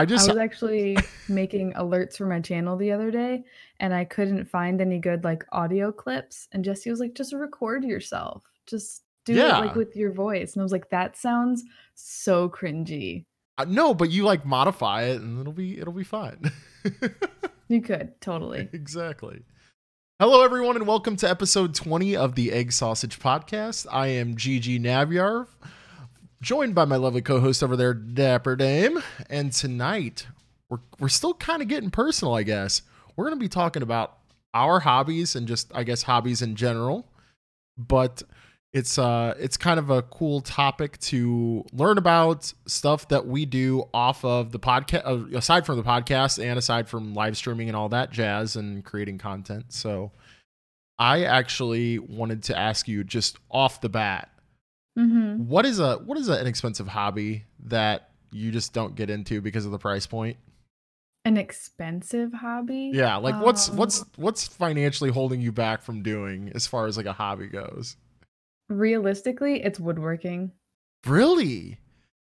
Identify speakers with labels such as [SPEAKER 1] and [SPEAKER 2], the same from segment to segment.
[SPEAKER 1] I just
[SPEAKER 2] I was actually making alerts for my channel the other day and I couldn't find any good like audio clips. And Jesse was like, just record yourself. Just do it like with your voice. And I was like, that sounds so cringy.
[SPEAKER 1] uh, no, but you like modify it and it'll be it'll be fine.
[SPEAKER 2] You could totally.
[SPEAKER 1] exactly. Hello, everyone, and welcome to episode 20 of the Egg Sausage Podcast. I am Gigi Navyar, joined by my lovely co host over there, Dapper Dame. And tonight, we're, we're still kind of getting personal, I guess. We're going to be talking about our hobbies and just, I guess, hobbies in general. But it's uh it's kind of a cool topic to learn about stuff that we do off of the podcast uh, aside from the podcast and aside from live streaming and all that jazz and creating content so i actually wanted to ask you just off the bat
[SPEAKER 2] hmm
[SPEAKER 1] what is a what is an inexpensive hobby that you just don't get into because of the price point
[SPEAKER 2] An expensive hobby?
[SPEAKER 1] yeah like what's
[SPEAKER 2] Um,
[SPEAKER 1] what's what's financially holding you back from doing as far as like a hobby goes
[SPEAKER 2] Realistically, it's woodworking.
[SPEAKER 1] really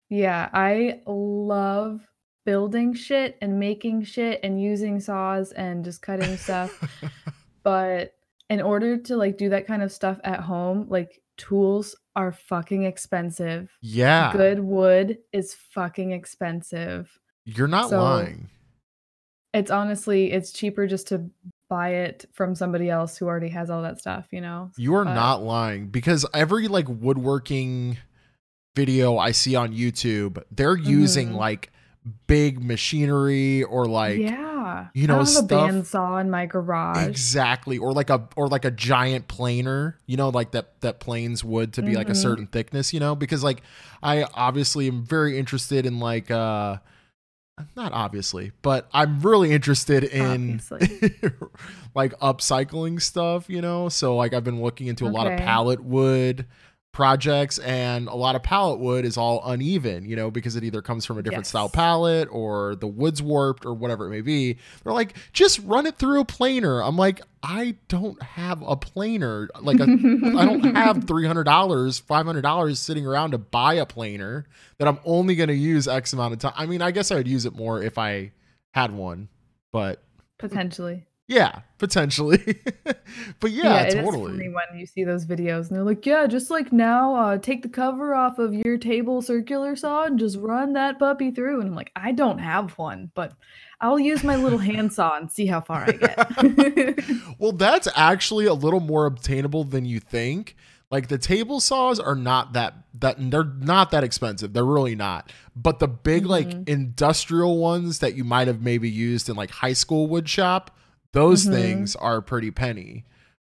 [SPEAKER 2] Yeah, I love building shit and making shit and using saws and just cutting stuff. but in order to like do that kind of stuff at home, like tools are fucking expensive.
[SPEAKER 1] yeah
[SPEAKER 2] Good wood is fucking expensive.
[SPEAKER 1] You're not
[SPEAKER 2] So-
[SPEAKER 1] lying.
[SPEAKER 2] It's honestly it's cheaper just to buy it from somebody else who already has all that stuff, you know.
[SPEAKER 1] You are
[SPEAKER 2] but-
[SPEAKER 1] not lying because every like woodworking video I see on YouTube, they're using
[SPEAKER 2] Mhm.
[SPEAKER 1] like big machinery or like
[SPEAKER 2] yeah.
[SPEAKER 1] You know,
[SPEAKER 2] I have
[SPEAKER 1] stuff-
[SPEAKER 2] a bandsaw in my garage.
[SPEAKER 1] exactly or like a or like a giant planer, you know, like that that planes wood to be like a
[SPEAKER 2] Mhm.
[SPEAKER 1] certain thickness, you know, because like I obviously am very interested in like uh not obviously, but I'm really interested in like upcycling stuff, you know? So like I've been looking into a lot of pallet wood projects and a lot of pallet wood is all uneven, you know, because it either comes from a different
[SPEAKER 2] Yes.
[SPEAKER 1] style pallet or the wood's warped or whatever it may be. They're like, just run it through a planer. I'm like, I don't have a planer. Like a, I don't have three hundred dollars, five hundred dollars sitting around to buy a planer that I'm only going to use X amount of time. I mean, I guess I would use it more if I had one, but
[SPEAKER 2] potentially.
[SPEAKER 1] Yeah, potentially. but yeah,
[SPEAKER 2] is
[SPEAKER 1] totally.
[SPEAKER 2] when you see those videos and they're like, yeah, just like now, uh, take the cover off of your table circular saw and just run that puppy through. And I'm like, I don't have one, but I'll use my little handsaw and see how far I get.
[SPEAKER 1] well, that's actually a little more obtainable than you think. Like the table saws are not that that they're not that expensive. They're really not. But the big like
[SPEAKER 2] Mhm.
[SPEAKER 1] industrial ones that you might have maybe used in like high school wood shop, those
[SPEAKER 2] Mhm.
[SPEAKER 1] things are pretty penny.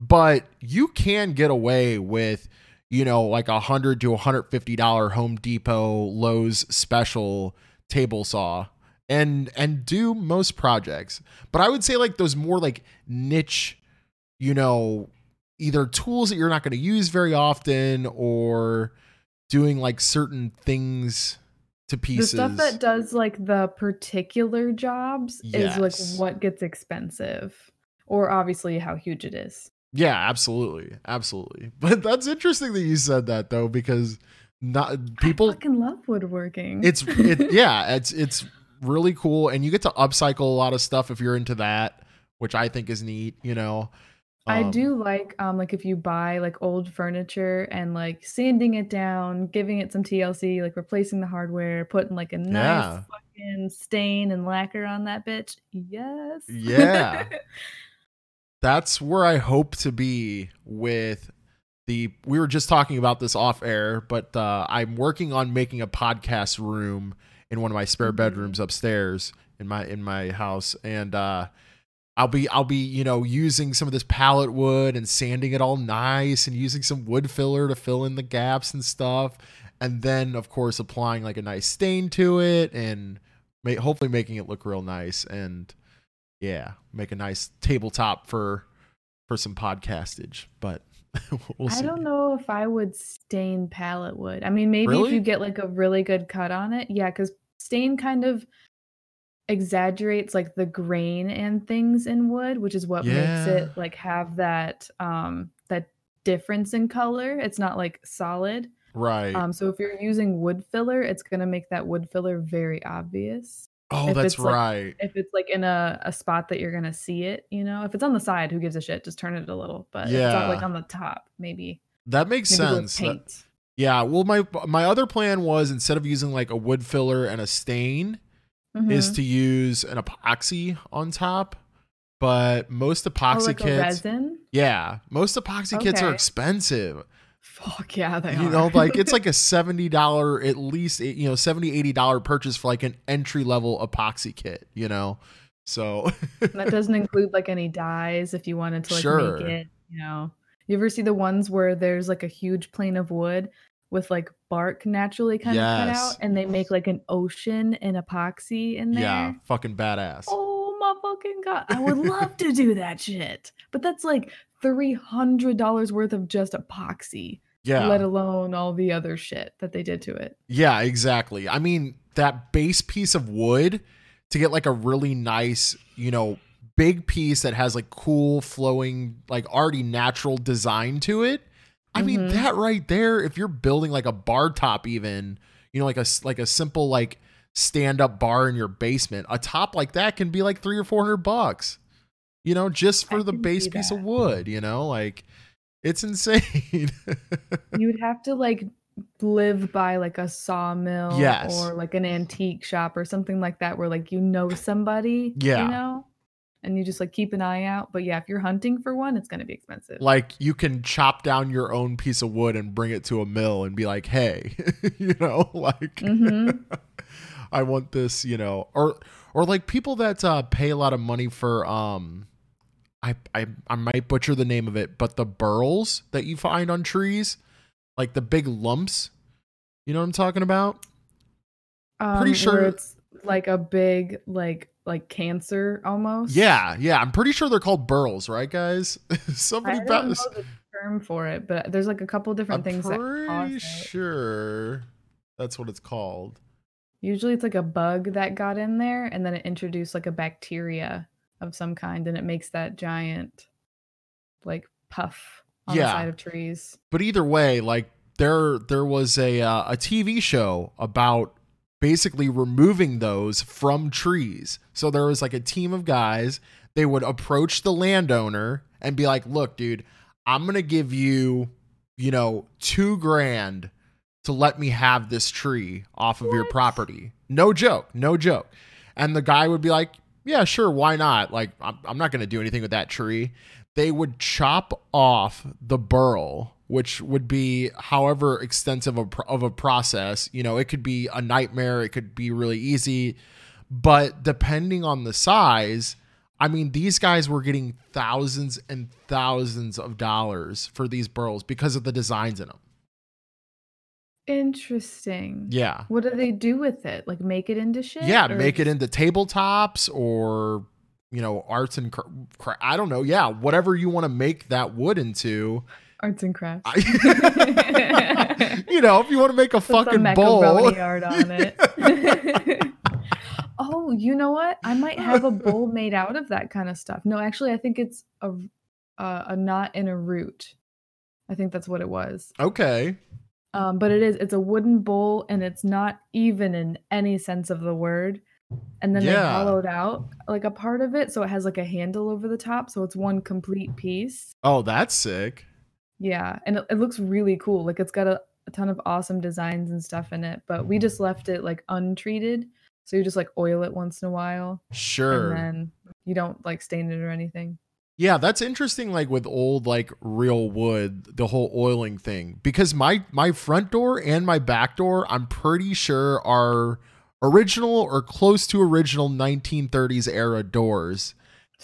[SPEAKER 1] But you can get away with you know like a hundred to a hundred fifty dollar Home Depot Lowe's special table saw and and do most projects. But I would say like those more like niche, you know, either tools that you're not going to use very often or doing like certain things to pieces.
[SPEAKER 2] the stuff that does like the particular jobs is like what gets expensive, or obviously how huge it is.
[SPEAKER 1] yeah, absolutely. Absolutely. But that's interesting that you said that though because not people
[SPEAKER 2] I fucking love woodworking.
[SPEAKER 1] it's it yeah, it's it's really cool and you get to upcycle a lot of stuff if you're into that, which I think is neat, you know.
[SPEAKER 2] I
[SPEAKER 1] Um,
[SPEAKER 2] do like um like if you buy like old furniture and like sanding it down, giving it some TLC, like replacing the hardware, putting like a nice
[SPEAKER 1] Yeah.
[SPEAKER 2] fucking stain and lacquer on that bitch. Yes.
[SPEAKER 1] Yeah. that's where I hope to be with the we were just talking about this off air, but uh, I'm working on making a podcast room in one of my spare
[SPEAKER 2] Mhm.
[SPEAKER 1] bedrooms upstairs in my in my house and uh I'll be I'll be, you know, using some of this pallet wood and sanding it all nice and using some wood filler to fill in the gaps and stuff. And then of course applying like a nice stain to it and ma- hopefully making it look real nice and yeah, make a nice tabletop for for some podcastage. But we'll see.
[SPEAKER 2] I don't know if I would stain pallet wood. I mean, maybe
[SPEAKER 1] Really?
[SPEAKER 2] if you get like a really good cut on it, yeah, because stain kind of exaggerates like the grain and things in wood, which is what makes it like have that um that difference in color. It's not like solid.
[SPEAKER 1] Right.
[SPEAKER 2] Um, so if you're using wood filler, it's gonna make that wood filler very obvious.
[SPEAKER 1] Oh,
[SPEAKER 2] If
[SPEAKER 1] that's
[SPEAKER 2] it's, like
[SPEAKER 1] right.
[SPEAKER 2] if it's, like, in a a spot that you're gonna see it, you know? If it's on the side, who gives a shit? Just turn it a little, but if it's on, like, on the top, maybe
[SPEAKER 1] That makes
[SPEAKER 2] maybe
[SPEAKER 1] sense. That- yeah. Well, my my other plan was instead of using like a wood filler and a stain, is
[SPEAKER 2] Mhm.
[SPEAKER 1] to use an epoxy on top. But most
[SPEAKER 2] Oh,
[SPEAKER 1] epoxy
[SPEAKER 2] like a
[SPEAKER 1] kits,
[SPEAKER 2] resin?
[SPEAKER 1] yeah, most epoxy kits are expensive.
[SPEAKER 2] Fuck yeah, they are.
[SPEAKER 1] you
[SPEAKER 2] are.
[SPEAKER 1] know like it's like a $70 at least eh, you know 70 80 dollar purchase for like an entry level epoxy kit you know so
[SPEAKER 2] that doesn't include, like, any dyes if you wanted to, like,
[SPEAKER 1] Sure.
[SPEAKER 2] make it, you know? You ever see the ones where there's, like, a huge plane of wood with, like, bark naturally kind of cut out, and they make, like, an ocean in epoxy in there?
[SPEAKER 1] yeah fucking badass
[SPEAKER 2] Oh my fucking god. I would love to do that shit. But that's like $300 worth of just epoxy,
[SPEAKER 1] yeah
[SPEAKER 2] let alone all the other shit that they did to it.
[SPEAKER 1] yeah exactly i mean that base piece of wood to get like a really nice you know big piece that has like cool flowing like already natural design to it i mean
[SPEAKER 2] Mhm.
[SPEAKER 1] that right there if you're building like a bar top even you know like a like a simple like stand up bar in your basement a top like that can be like three or four hundred bucks you know just for
[SPEAKER 2] I
[SPEAKER 1] the base piece of wood you know like it's insane
[SPEAKER 2] You would have to like live by like a sawmill
[SPEAKER 1] Yes.
[SPEAKER 2] or like an antique shop or something like that where like you know somebody,
[SPEAKER 1] Yeah.
[SPEAKER 2] you know? And you just like keep an eye out. But yeah, if you're hunting for one, it's gonna be expensive.
[SPEAKER 1] like you can chop down your own piece of wood and bring it to a mill and be like hey you know like
[SPEAKER 2] Mhm.
[SPEAKER 1] i want this you know or or like people that uh pay a lot of money for um I, I I might butcher the name of it, but the burls that you find on trees, like the big lumps, you know what I'm talking about?
[SPEAKER 2] Um,
[SPEAKER 1] Pretty sure-
[SPEAKER 2] it's like a big like like cancer almost.
[SPEAKER 1] Yeah, yeah. I'm pretty sure they're called burls, right, guys? Somebody
[SPEAKER 2] I don't know the term for it, but there's like a couple different
[SPEAKER 1] I'm
[SPEAKER 2] things that
[SPEAKER 1] pretty
[SPEAKER 2] cause it.
[SPEAKER 1] sure that's what it's called.
[SPEAKER 2] Usually it's like a bug that got in there and then it introduced like a bacteria of some kind and it makes that giant like puff on
[SPEAKER 1] Yeah.
[SPEAKER 2] the side of trees.
[SPEAKER 1] but either way, like there there was a uh, a TV show about basically removing those from trees. So there was like a team of guys. They would approach the landowner and be like, "Look, dude, I'm gonna give you, you know, two grand to let me have this tree off of your property. No joke, no joke." And the guy would be like, "Yeah, sure, why not? Like, I'm, I'm not gonna do anything with that tree." they would chop off the burl, which would be however extensive of, of a process. You know, it could be a nightmare, it could be really easy, but depending on the size, I mean, these guys were getting thousands and thousands of dollars for these burls because of the designs in them.
[SPEAKER 2] Interesting.
[SPEAKER 1] Yeah.
[SPEAKER 2] What do they do with it? Like make it into shit?
[SPEAKER 1] Yeah,
[SPEAKER 2] or
[SPEAKER 1] make it into tabletops or you know, arts and cra- I don't know. Yeah, whatever you want to make that wood into.
[SPEAKER 2] Arts and crafts.
[SPEAKER 1] You know, if you want to make a
[SPEAKER 2] Put some
[SPEAKER 1] fucking
[SPEAKER 2] macaroni
[SPEAKER 1] bowl.
[SPEAKER 2] art on it. oh, you know what? I might have a bowl made out of that kind of stuff. No, actually, I think it's a a, a knot and a root. I think that's what it was.
[SPEAKER 1] okay.
[SPEAKER 2] Um, but it is. It's a wooden bowl, and it's not even in any sense of the word. And then they hollowed out like a part of it, so it has like a handle over the top, so it's one complete piece.
[SPEAKER 1] Oh, that's sick.
[SPEAKER 2] Yeah, and it, it looks really cool. Like it's got a, a ton of awesome designs and stuff in it, but we mm-hmm. just left it like untreated. So you just like oil it once in a while
[SPEAKER 1] Sure.
[SPEAKER 2] and then you don't like stain it or anything.
[SPEAKER 1] Yeah, that's interesting like with old like real wood, the whole oiling thing. Because my my front door and my back door, I'm pretty sure are original or close to original 1930s era doors.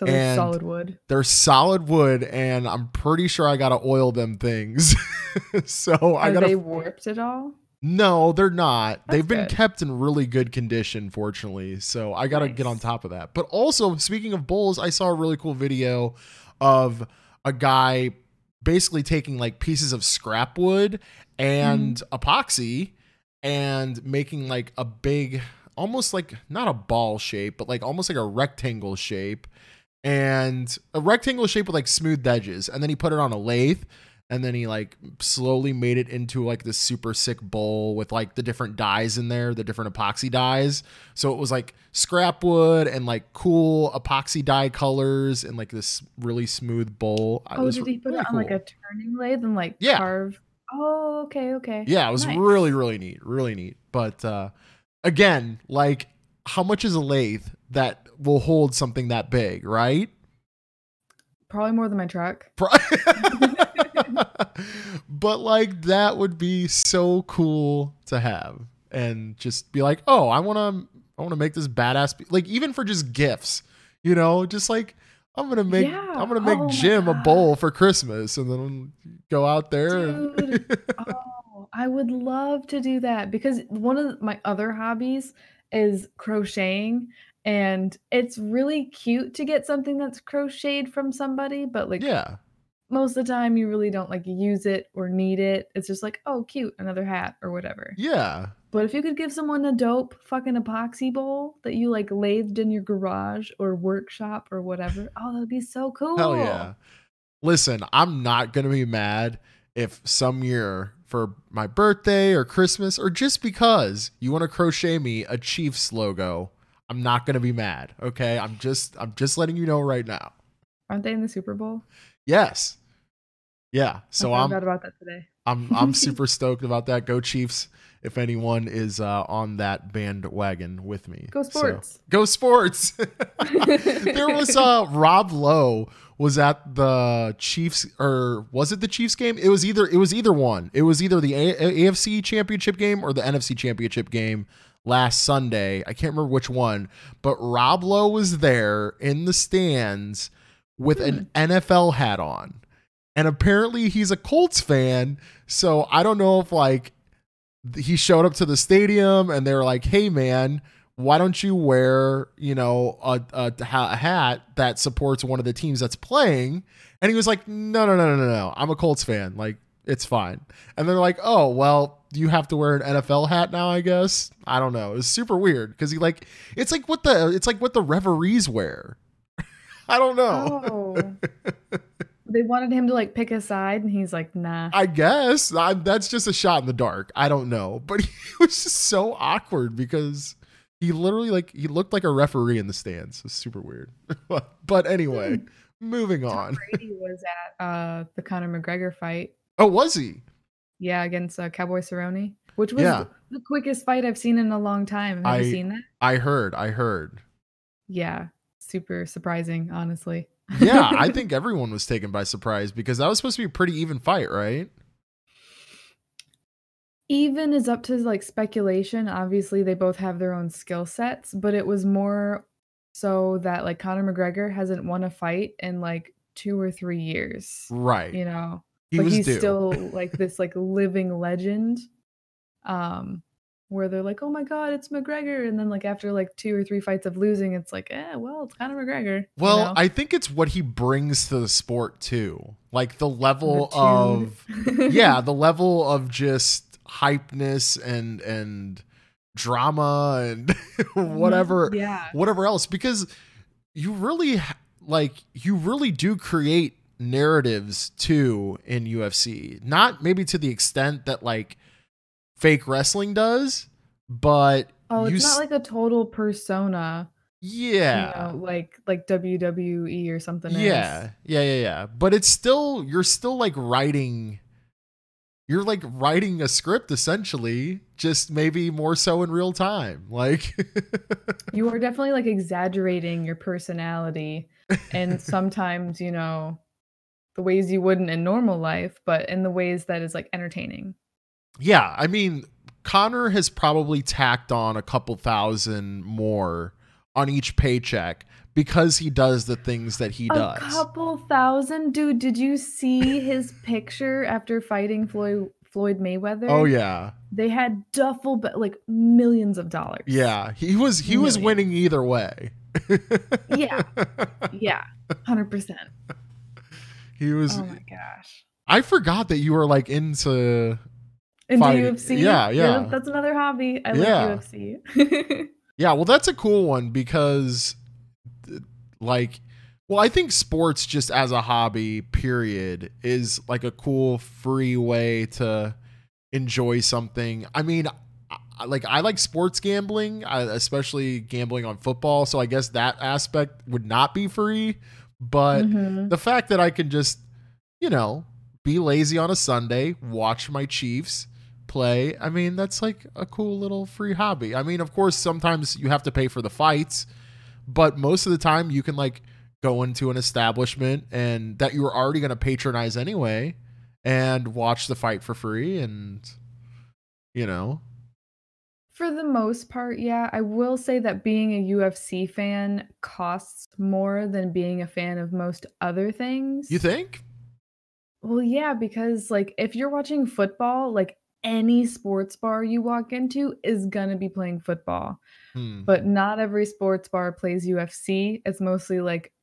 [SPEAKER 2] So they're
[SPEAKER 1] And
[SPEAKER 2] solid wood.
[SPEAKER 1] They're solid wood and I'm pretty sure I got to oil them things. so I got to
[SPEAKER 2] they warped at all?
[SPEAKER 1] No, they're not.
[SPEAKER 2] That's
[SPEAKER 1] They've been
[SPEAKER 2] good.
[SPEAKER 1] kept in really good condition, fortunately. So I got to get on top of that. But also, speaking of bowls, I saw a really cool video of a guy basically taking like pieces of scrap wood and
[SPEAKER 2] Mm-hmm.
[SPEAKER 1] epoxy and making like a big, almost like not a ball shape, but like almost like a rectangle shape and a rectangle shape with like smooth edges. And then he put it on a lathe and then he like slowly made it into like this super sick bowl with like the different dyes in there, the different epoxy dyes. So it was like scrap wood and like cool epoxy dye colors and like this really smooth bowl.
[SPEAKER 2] Oh, did he put
[SPEAKER 1] really
[SPEAKER 2] it on like a turning lathe and like
[SPEAKER 1] Yeah.
[SPEAKER 2] carve? Oh, okay, okay.
[SPEAKER 1] Yeah, it was
[SPEAKER 2] Nice.
[SPEAKER 1] really, really neat. Really neat. But uh again, like how much is a lathe that will hold something that big, right?
[SPEAKER 2] Probably more than my truck.
[SPEAKER 1] Pro- but like that would be so cool to have and just be like, "Oh, I want to I want to make this badass be-" like even for just gifts, you know, just like I'm going to make
[SPEAKER 2] Yeah.
[SPEAKER 1] I'm going to make
[SPEAKER 2] Oh
[SPEAKER 1] Jim a bowl for Christmas and then go out there and
[SPEAKER 2] Oh, I would love to do that because one of my other hobbies is crocheting and it's really cute to get something that's crocheted from somebody, but like
[SPEAKER 1] yeah.
[SPEAKER 2] most of the time you really don't like use it or need it. It's just like, oh, cute, another hat or whatever.
[SPEAKER 1] Yeah.
[SPEAKER 2] But if you could give someone a dope fucking epoxy bowl that you like lathed in your garage or workshop or whatever, oh, that'd be so cool.
[SPEAKER 1] Hell yeah. Listen, I'm not to be mad if some year for my birthday or Christmas or just because you want to crochet me a Chiefs logo, I'm not going to be mad, okay? I'm just I'm just letting you know right now.
[SPEAKER 2] Aren't they in the Super Bowl?
[SPEAKER 1] Yes. Yeah. So I'm
[SPEAKER 2] about that today.
[SPEAKER 1] I'm I'm super stoked about that. Go Chiefs if anyone is uh, on that bandwagon with me.
[SPEAKER 2] Go
[SPEAKER 1] So-
[SPEAKER 2] sports.
[SPEAKER 1] go sports. there was uh Rob Lowe was at the Chiefs or was it the Chiefs game? It was either it was either one. It was either the A- AFC championship game or the NFC championship game last Sunday. I can't remember which one, but Rob Lowe was there in the stands with an hmm. NFL hat on. And apparently he's a Colts fan, so I don't know if like he showed up to the stadium and they were like, "Hey man, why don't you wear, you know, a, a, a hat that supports one of the teams that's playing?" And he was like, "No, no, no, no, no, no. I'm a Colts fan. Like, it's fine." And they're like, "Oh, well, you have to wear an NFL hat now, I guess." I don't know. It's super weird because he like, it's like what the it's like what the referees wear. I don't know.
[SPEAKER 2] Oh. they wanted him to like pick a side, and he's like, nah.
[SPEAKER 1] I guess I, that's just a shot in the dark. I don't know, but he was just so awkward because he literally like he looked like a referee in the stands. It's super weird. but anyway, moving
[SPEAKER 2] Tom
[SPEAKER 1] on.
[SPEAKER 2] Brady was at uh, the Conor McGregor fight.
[SPEAKER 1] Oh, was he?
[SPEAKER 2] Yeah, against uh, Cowboy Cerrone, which was
[SPEAKER 1] Yeah.
[SPEAKER 2] the quickest fight I've seen in a long time. Have
[SPEAKER 1] I-
[SPEAKER 2] you seen that?
[SPEAKER 1] I heard. I heard.
[SPEAKER 2] Yeah, super surprising, honestly.
[SPEAKER 1] Yeah, I think everyone was taken by surprise because that was supposed to be a pretty even fight, right?
[SPEAKER 2] even is up to like speculation. Obviously, they both have their own skill sets, but it was more so that like Conor McGregor hasn't won a fight in like two or three years.
[SPEAKER 1] Right.
[SPEAKER 2] You know,
[SPEAKER 1] he
[SPEAKER 2] but
[SPEAKER 1] was
[SPEAKER 2] he's
[SPEAKER 1] due.
[SPEAKER 2] still like this like living legend. Um, where they're like, oh my god, it's McGregor, and then like after like two or three fights of losing, it's like, eh, well, it's kind of McGregor. you
[SPEAKER 1] well,
[SPEAKER 2] know?
[SPEAKER 1] I think it's what he brings to the sport too. Like the
[SPEAKER 2] The
[SPEAKER 1] level of yeah, the level of just hypeness and and drama and whatever
[SPEAKER 2] Yeah.
[SPEAKER 1] whatever else because you really like you really do create narratives too in UFC. Not maybe to the extent that like fake wrestling does, but
[SPEAKER 2] Oh, it's
[SPEAKER 1] s-
[SPEAKER 2] not like a total persona.
[SPEAKER 1] yeah.
[SPEAKER 2] You know, like like WWE or something.
[SPEAKER 1] Yeah,
[SPEAKER 2] is.
[SPEAKER 1] yeah, yeah, yeah. But it's still you're still like writing you're like writing a script essentially, just maybe more so in real time. Like
[SPEAKER 2] You are definitely like exaggerating your personality and sometimes, you know, the ways you wouldn't in normal life, but in the ways that is like entertaining.
[SPEAKER 1] Yeah, I mean, Conor has probably tacked on a couple thousand more on each paycheck because he does the things that he
[SPEAKER 2] A
[SPEAKER 1] does.
[SPEAKER 2] A couple thousand, dude. Did you see his picture after fighting Floyd Floyd Mayweather?
[SPEAKER 1] Oh yeah.
[SPEAKER 2] They had duffel but like millions of dollars.
[SPEAKER 1] Yeah, he was he was winning either way.
[SPEAKER 2] Yeah. Yeah. 100%.
[SPEAKER 1] He was
[SPEAKER 2] Oh my gosh.
[SPEAKER 1] I forgot that you were like into
[SPEAKER 2] Into
[SPEAKER 1] Fighting.
[SPEAKER 2] UFC.
[SPEAKER 1] Yeah, yeah.
[SPEAKER 2] That's another hobby. I
[SPEAKER 1] Yeah.
[SPEAKER 2] like UFC.
[SPEAKER 1] Yeah, well, that's a cool one because, like, Well, I think sports just as a hobby, period, is like a cool free way to enjoy something. I mean, I, like I like sports gambling, I, especially gambling on football. So I guess that aspect would not be free. But
[SPEAKER 2] Mhm.
[SPEAKER 1] the fact that I can just, you know, be lazy on a Sunday, watch my Chiefs play. I mean, that's like a cool little free hobby. I mean, of course, sometimes you have to pay for the fights, but most of the time you can like go into an establishment and that you were already going to patronize anyway and watch the fight for free and you know
[SPEAKER 2] For the most part, yeah. I will say that being a UFC fan costs more than being a fan of most other things.
[SPEAKER 1] you think
[SPEAKER 2] Well, yeah, because like if you're watching football, like any sports bar you walk into is gonna be playing football.
[SPEAKER 1] hmm.
[SPEAKER 2] But not every sports bar plays UFC. It's mostly like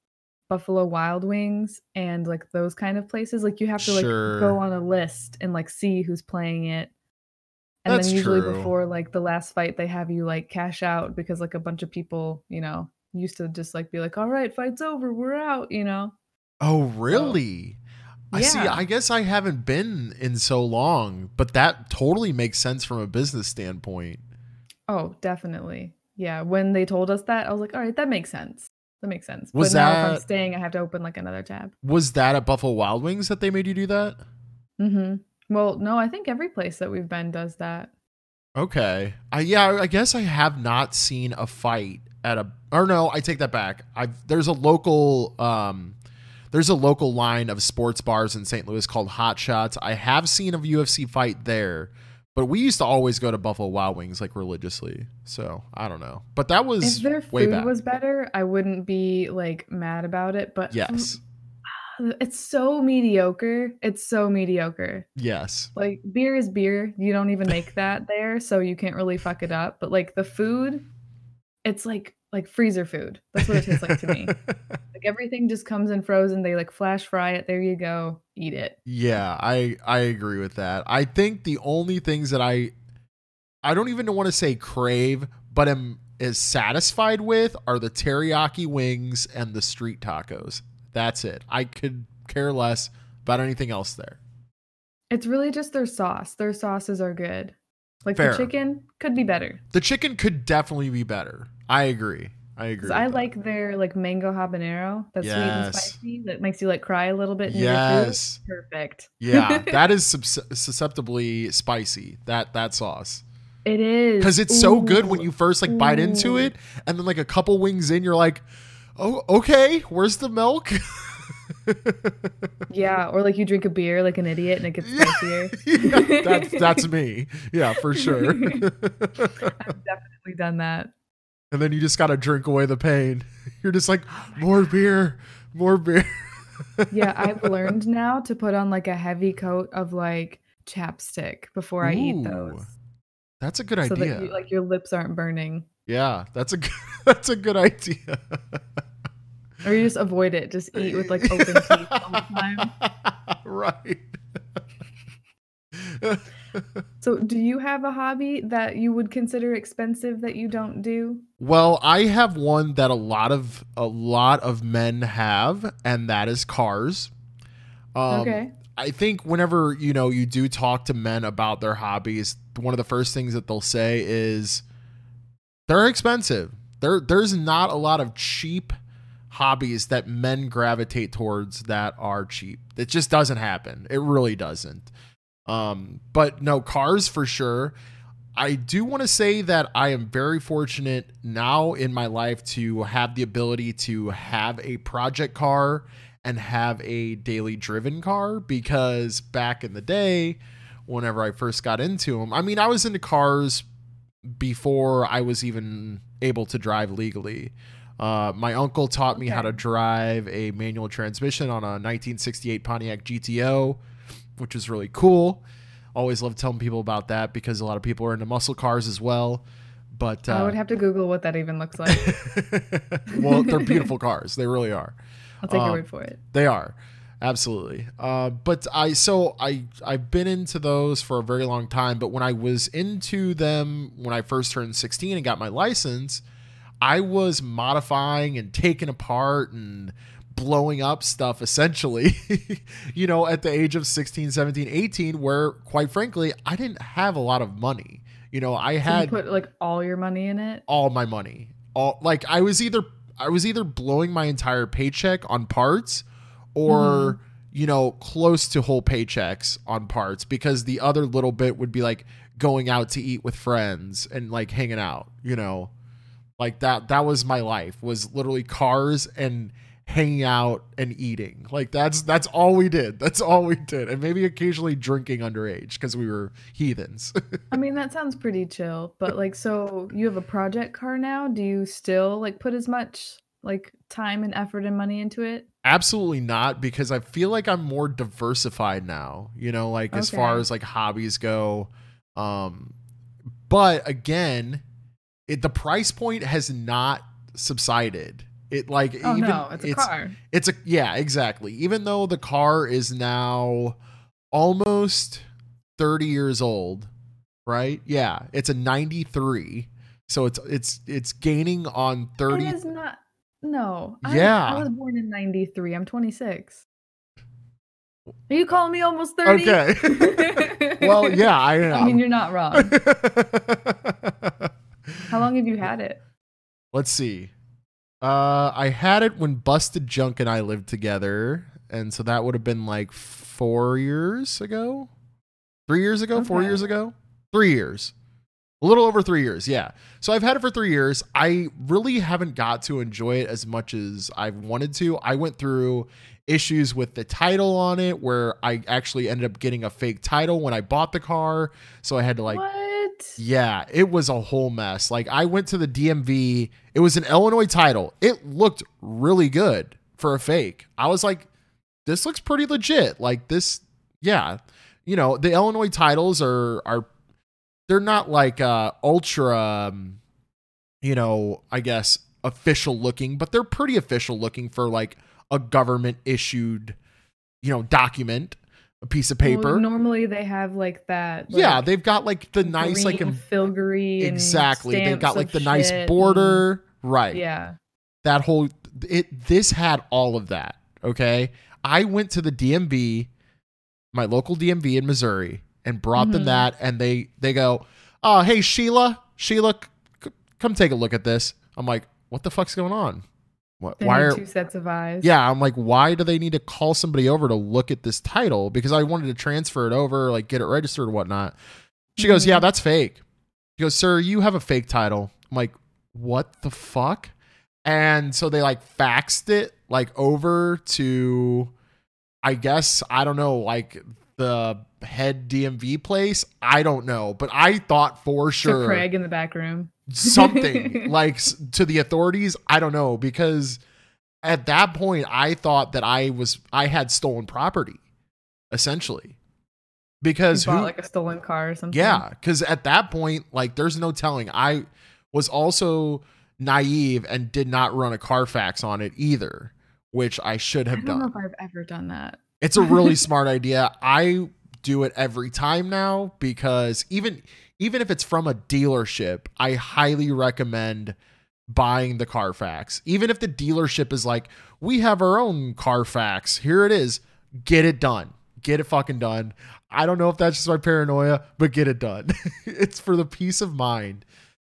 [SPEAKER 2] Buffalo Wild Wings and like those kind of places. Like you have to like
[SPEAKER 1] Sure.
[SPEAKER 2] go on a list and like see who's playing it. And
[SPEAKER 1] That's
[SPEAKER 2] then usually
[SPEAKER 1] true.
[SPEAKER 2] before like the last fight, they have you like cash out because like a bunch of people, you know, used to just like be like, all right, fight's over, we're out, you know?
[SPEAKER 1] oh really i see i guess i haven't been in so long but that totally makes sense from a business standpoint
[SPEAKER 2] Oh, definitely. Yeah. When they told us that, I was like, all right, that makes sense. That makes sense.
[SPEAKER 1] Was
[SPEAKER 2] but now if I'm staying, I have to open like another tab.
[SPEAKER 1] was that at buffalo wild wings that they made you do that Mm
[SPEAKER 2] hmm Well, no, I think every place that we've been does that.
[SPEAKER 1] Okay. I yeah, I guess I have not seen a fight at a or no, I take that back. I've there's a local um there's a local line of sports bars in St. Louis called Hot Shots. I have seen a UFC fight there, but we used to always go to Buffalo Wild Wings like religiously. So, I don't know. But that was
[SPEAKER 2] If their food was better, I wouldn't be like mad about it. But
[SPEAKER 1] yes.
[SPEAKER 2] It's so mediocre. It's so mediocre.
[SPEAKER 1] Yes.
[SPEAKER 2] Like beer is beer. You don't even make that there, so you can't really fuck it up. But like the food, it's like like freezer food. That's what it tastes like to me. Like everything just comes in frozen. They like flash fry it. There you go. Eat it.
[SPEAKER 1] Yeah, I I agree with that. I think the only things that I I don't even want to say crave, but am is satisfied with are the teriyaki wings and the street tacos. That's it. I could care less about anything else there.
[SPEAKER 2] It's really just their sauce. Their sauces are good. Like
[SPEAKER 1] Fair.
[SPEAKER 2] the chicken could be better.
[SPEAKER 1] The chicken could definitely be better. I agree. I agree.
[SPEAKER 2] I
[SPEAKER 1] that.
[SPEAKER 2] like their like mango habanero. That's sweet and spicy. That makes you like cry a little bit. near your food.
[SPEAKER 1] Yes.
[SPEAKER 2] Perfect.
[SPEAKER 1] Yeah, that is susceptibly spicy. That that sauce.
[SPEAKER 2] It is.
[SPEAKER 1] because it's so good when you first like bite into it and then like a couple wings in you're like oh okay. Where's the milk?
[SPEAKER 2] Yeah, or like you drink a beer like an idiot and it gets spicier.
[SPEAKER 1] Yeah, that's that's me. Yeah for sure.
[SPEAKER 2] I've definitely done that.
[SPEAKER 1] and then you just gotta drink away the pain. You're just like oh more beer more beer.
[SPEAKER 2] Yeah, I've learned now to put on like a heavy coat of like chapstick before I eat those.
[SPEAKER 1] that's a good
[SPEAKER 2] So
[SPEAKER 1] idea.
[SPEAKER 2] that you, like your lips aren't burning.
[SPEAKER 1] yeah that's a good, that's a good idea
[SPEAKER 2] Or you just avoid it. Just eat with like open teeth all the time.
[SPEAKER 1] right
[SPEAKER 2] So, do you have a hobby that you would consider expensive that you don't do?
[SPEAKER 1] Well, I have one that a lot of a lot of men have, and that is cars. Um,
[SPEAKER 2] okay.
[SPEAKER 1] I think whenever you know you do talk to men about their hobbies, one of the first things that they'll say is they're expensive. There, there's not a lot of cheap hobbies that men gravitate towards that are cheap. It just doesn't happen. It really doesn't. Um, but no, cars for sure. I do want to say that I am very fortunate now in my life to have the ability to have a project car and have a daily driven car because back in the day, whenever I first got into them, I mean, I was into cars before I was even able to drive legally. Uh, my uncle taught me how to drive a manual transmission on a 1968 Pontiac GTO, which was really cool. Always love telling people about that because a lot of people are into muscle cars as well. But uh,
[SPEAKER 2] I would have to Google what that even looks like.
[SPEAKER 1] well, they're beautiful cars. They really are.
[SPEAKER 2] I'll take
[SPEAKER 1] Um,
[SPEAKER 2] your word for it.
[SPEAKER 1] They are. Absolutely. Uh, but I so I I've been into those for a very long time, but when I was into them when I first turned 16 and got my license, I was modifying and taking apart and blowing up stuff essentially, you know, at the age of 16, 17, 18, where quite frankly, I didn't have a lot of money. You know, I
[SPEAKER 2] So you
[SPEAKER 1] had
[SPEAKER 2] put like all your money in it.
[SPEAKER 1] all my money. All like I was either I was either blowing my entire paycheck on parts or
[SPEAKER 2] Mhm.
[SPEAKER 1] you know close to whole paychecks on parts because the other little bit would be like going out to eat with friends and like hanging out, you know. Like that that was my life was literally cars and hanging out and eating. Like that's that's all we did. That's all we did. And maybe occasionally drinking underage because we were heathens.
[SPEAKER 2] I mean, that sounds pretty chill. But like, so you have a project car now. Do you still like put as much like time and effort and money into it?
[SPEAKER 1] Absolutely not, because I feel like I'm more diversified now, you know, like as far as like hobbies go. Um, but again, it the price point has not subsided. It like
[SPEAKER 2] Oh
[SPEAKER 1] even
[SPEAKER 2] no, it's a car.
[SPEAKER 1] It's a yeah, exactly. Even though the car is now almost 30 years old, right? Yeah, it's a 93. So it's it's it's gaining on 30
[SPEAKER 2] It is not. No. I,
[SPEAKER 1] Yeah.
[SPEAKER 2] I was born in '93. I'm 26. Are you calling me almost 30?
[SPEAKER 1] Okay. well, yeah, I.
[SPEAKER 2] I mean, you're not wrong. How long have you had it?
[SPEAKER 1] Let's see. Uh, I had it when Busted Junk and I lived together, and so that would have been like four years ago, three years ago, four years ago, three years, a little over three years. Yeah. So I've had it for three years. I really haven't got to enjoy it as much as I've wanted to. I went through issues with the title on it, where I actually ended up getting a fake title when I bought the car, so I had to like
[SPEAKER 2] what?
[SPEAKER 1] Yeah, it was a whole mess. Like I went to the DMV. It was an Illinois title. It looked really good for a fake. I was like, this looks pretty legit. Like this, yeah. You know, the Illinois titles are are they're not like uh ultra um, you know, I guess official looking, but they're pretty official looking for like a government issued, you know, document, a piece of
[SPEAKER 2] Well,
[SPEAKER 1] paper.
[SPEAKER 2] normally they have like that.
[SPEAKER 1] yeah, they've got like the nice like em-
[SPEAKER 2] filigree. and
[SPEAKER 1] exactly
[SPEAKER 2] they've
[SPEAKER 1] got like the nice border right
[SPEAKER 2] yeah.
[SPEAKER 1] that whole it this had all of that okay i went to the dmv my local dmv in missouri and brought them
[SPEAKER 2] Mhm.
[SPEAKER 1] that and they they go oh hey sheila sheila c- come take a look at this i'm like what the fuck's going on what why are
[SPEAKER 2] two sets of eyes.
[SPEAKER 1] yeah i'm like why do they need to call somebody over to look at this title because i wanted to transfer it over like get it registered or whatnot she goes
[SPEAKER 2] Mhm.
[SPEAKER 1] yeah that's fake she goes sir you have a fake title i'm like what the fuck and so they like faxed it like over to i guess i don't know like the head dmv place i don't know but i thought for
[SPEAKER 2] To
[SPEAKER 1] sure
[SPEAKER 2] Craig in the back room.
[SPEAKER 1] Something like to the authorities i don't know because at that point i thought that i was i had stolen property essentially because
[SPEAKER 2] You bought
[SPEAKER 1] who
[SPEAKER 2] like a stolen car or something.
[SPEAKER 1] yeah because at that point like there's no telling i was also naive and did not run a carfax on it either which i should
[SPEAKER 2] I
[SPEAKER 1] have
[SPEAKER 2] don't know
[SPEAKER 1] done
[SPEAKER 2] if I've ever done that.
[SPEAKER 1] it's a really smart idea. I do it every time now because even even if it's from a dealership, I highly recommend buying the Carfax. Even if the dealership is like, "We have our own Carfax. Here it is. Get it done. Get it fucking done." I don't know if that's just my paranoia, but get it done. it's for the peace of mind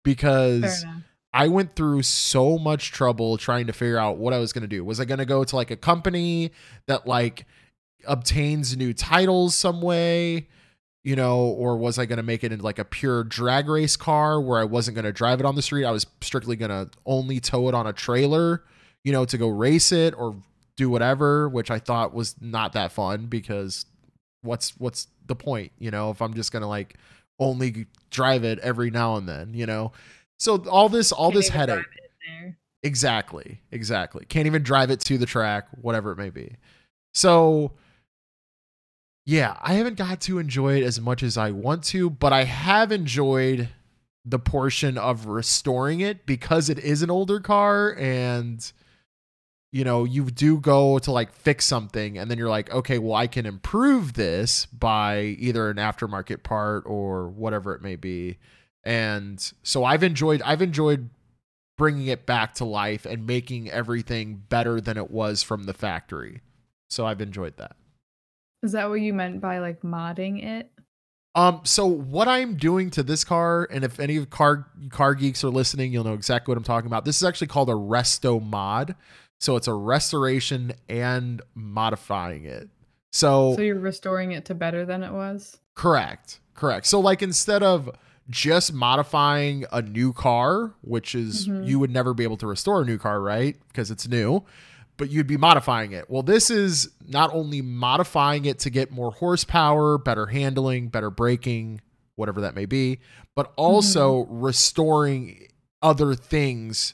[SPEAKER 1] because. I went through so much trouble trying to figure out what I was going to do. Was I going to go to like a company that like obtains new titles some way, you know, or was I going to make it into like a pure drag race car where I wasn't going to drive it on the street? I was strictly going to only tow it on a trailer, you know, to go race it or do whatever, which I thought was not that fun because what's what's the point, you know, if I'm just going to like only drive it every now and then, you know. So all this all
[SPEAKER 2] Can't
[SPEAKER 1] this headache
[SPEAKER 2] drive it in there.
[SPEAKER 1] Exactly. Exactly. Can't even drive it to the track, whatever it may be. So, yeah, I haven't got to enjoy it as much as I want to, but I have enjoyed the portion of restoring it because it is an older car and you know, you do go to like fix something and then you're like, okay, well, I can improve this by either an aftermarket part or whatever it may be. And so I've enjoyed I've enjoyed bringing it back to life and making everything better than it was from the factory. So I've enjoyed that.
[SPEAKER 2] Is that what you meant by like modding it?
[SPEAKER 1] Um, so what I'm doing to this car, and if any of car car geeks are listening, you'll know exactly what I'm talking about. This is actually called a resto mod. So it's a restoration and modifying it. So,
[SPEAKER 2] So you're restoring it to better than it was?
[SPEAKER 1] correct. Correct. So like instead of just modifying a new car, which is
[SPEAKER 2] Mhm.
[SPEAKER 1] you would never be able to restore a new car, right? Because it's new, but you'd be modifying it. Well, this is not only modifying it to get more horsepower, better handling, better braking, whatever that may be, but also restoring other things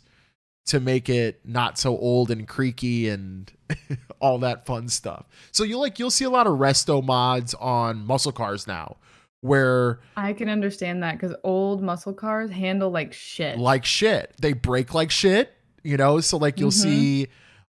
[SPEAKER 1] to make it not so old and creaky and all that fun stuff. So you'll like you'll see a lot of resto mods on muscle cars now where
[SPEAKER 2] I can understand that because old muscle cars handle like shit.
[SPEAKER 1] like shit. They break like shit, you know? So like you'll
[SPEAKER 2] Mhm.
[SPEAKER 1] see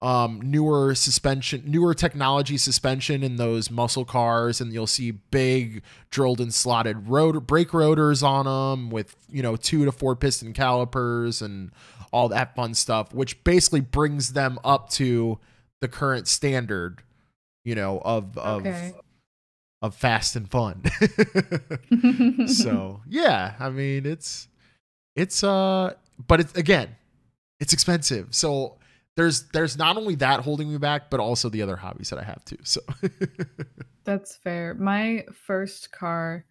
[SPEAKER 1] um newer suspension, newer technology suspension in those muscle cars and you'll see big drilled and slotted road brake rotors on them with, you know, 2 to 4 piston calipers and all that fun stuff, which basically brings them up to the current standard, you know, of of
[SPEAKER 2] Okay.
[SPEAKER 1] of fast and fun. so yeah i mean it's it's uh but it's again it's expensive so there's there's not only that holding me back but also the other hobbies that i have too so
[SPEAKER 2] That's fair. My first car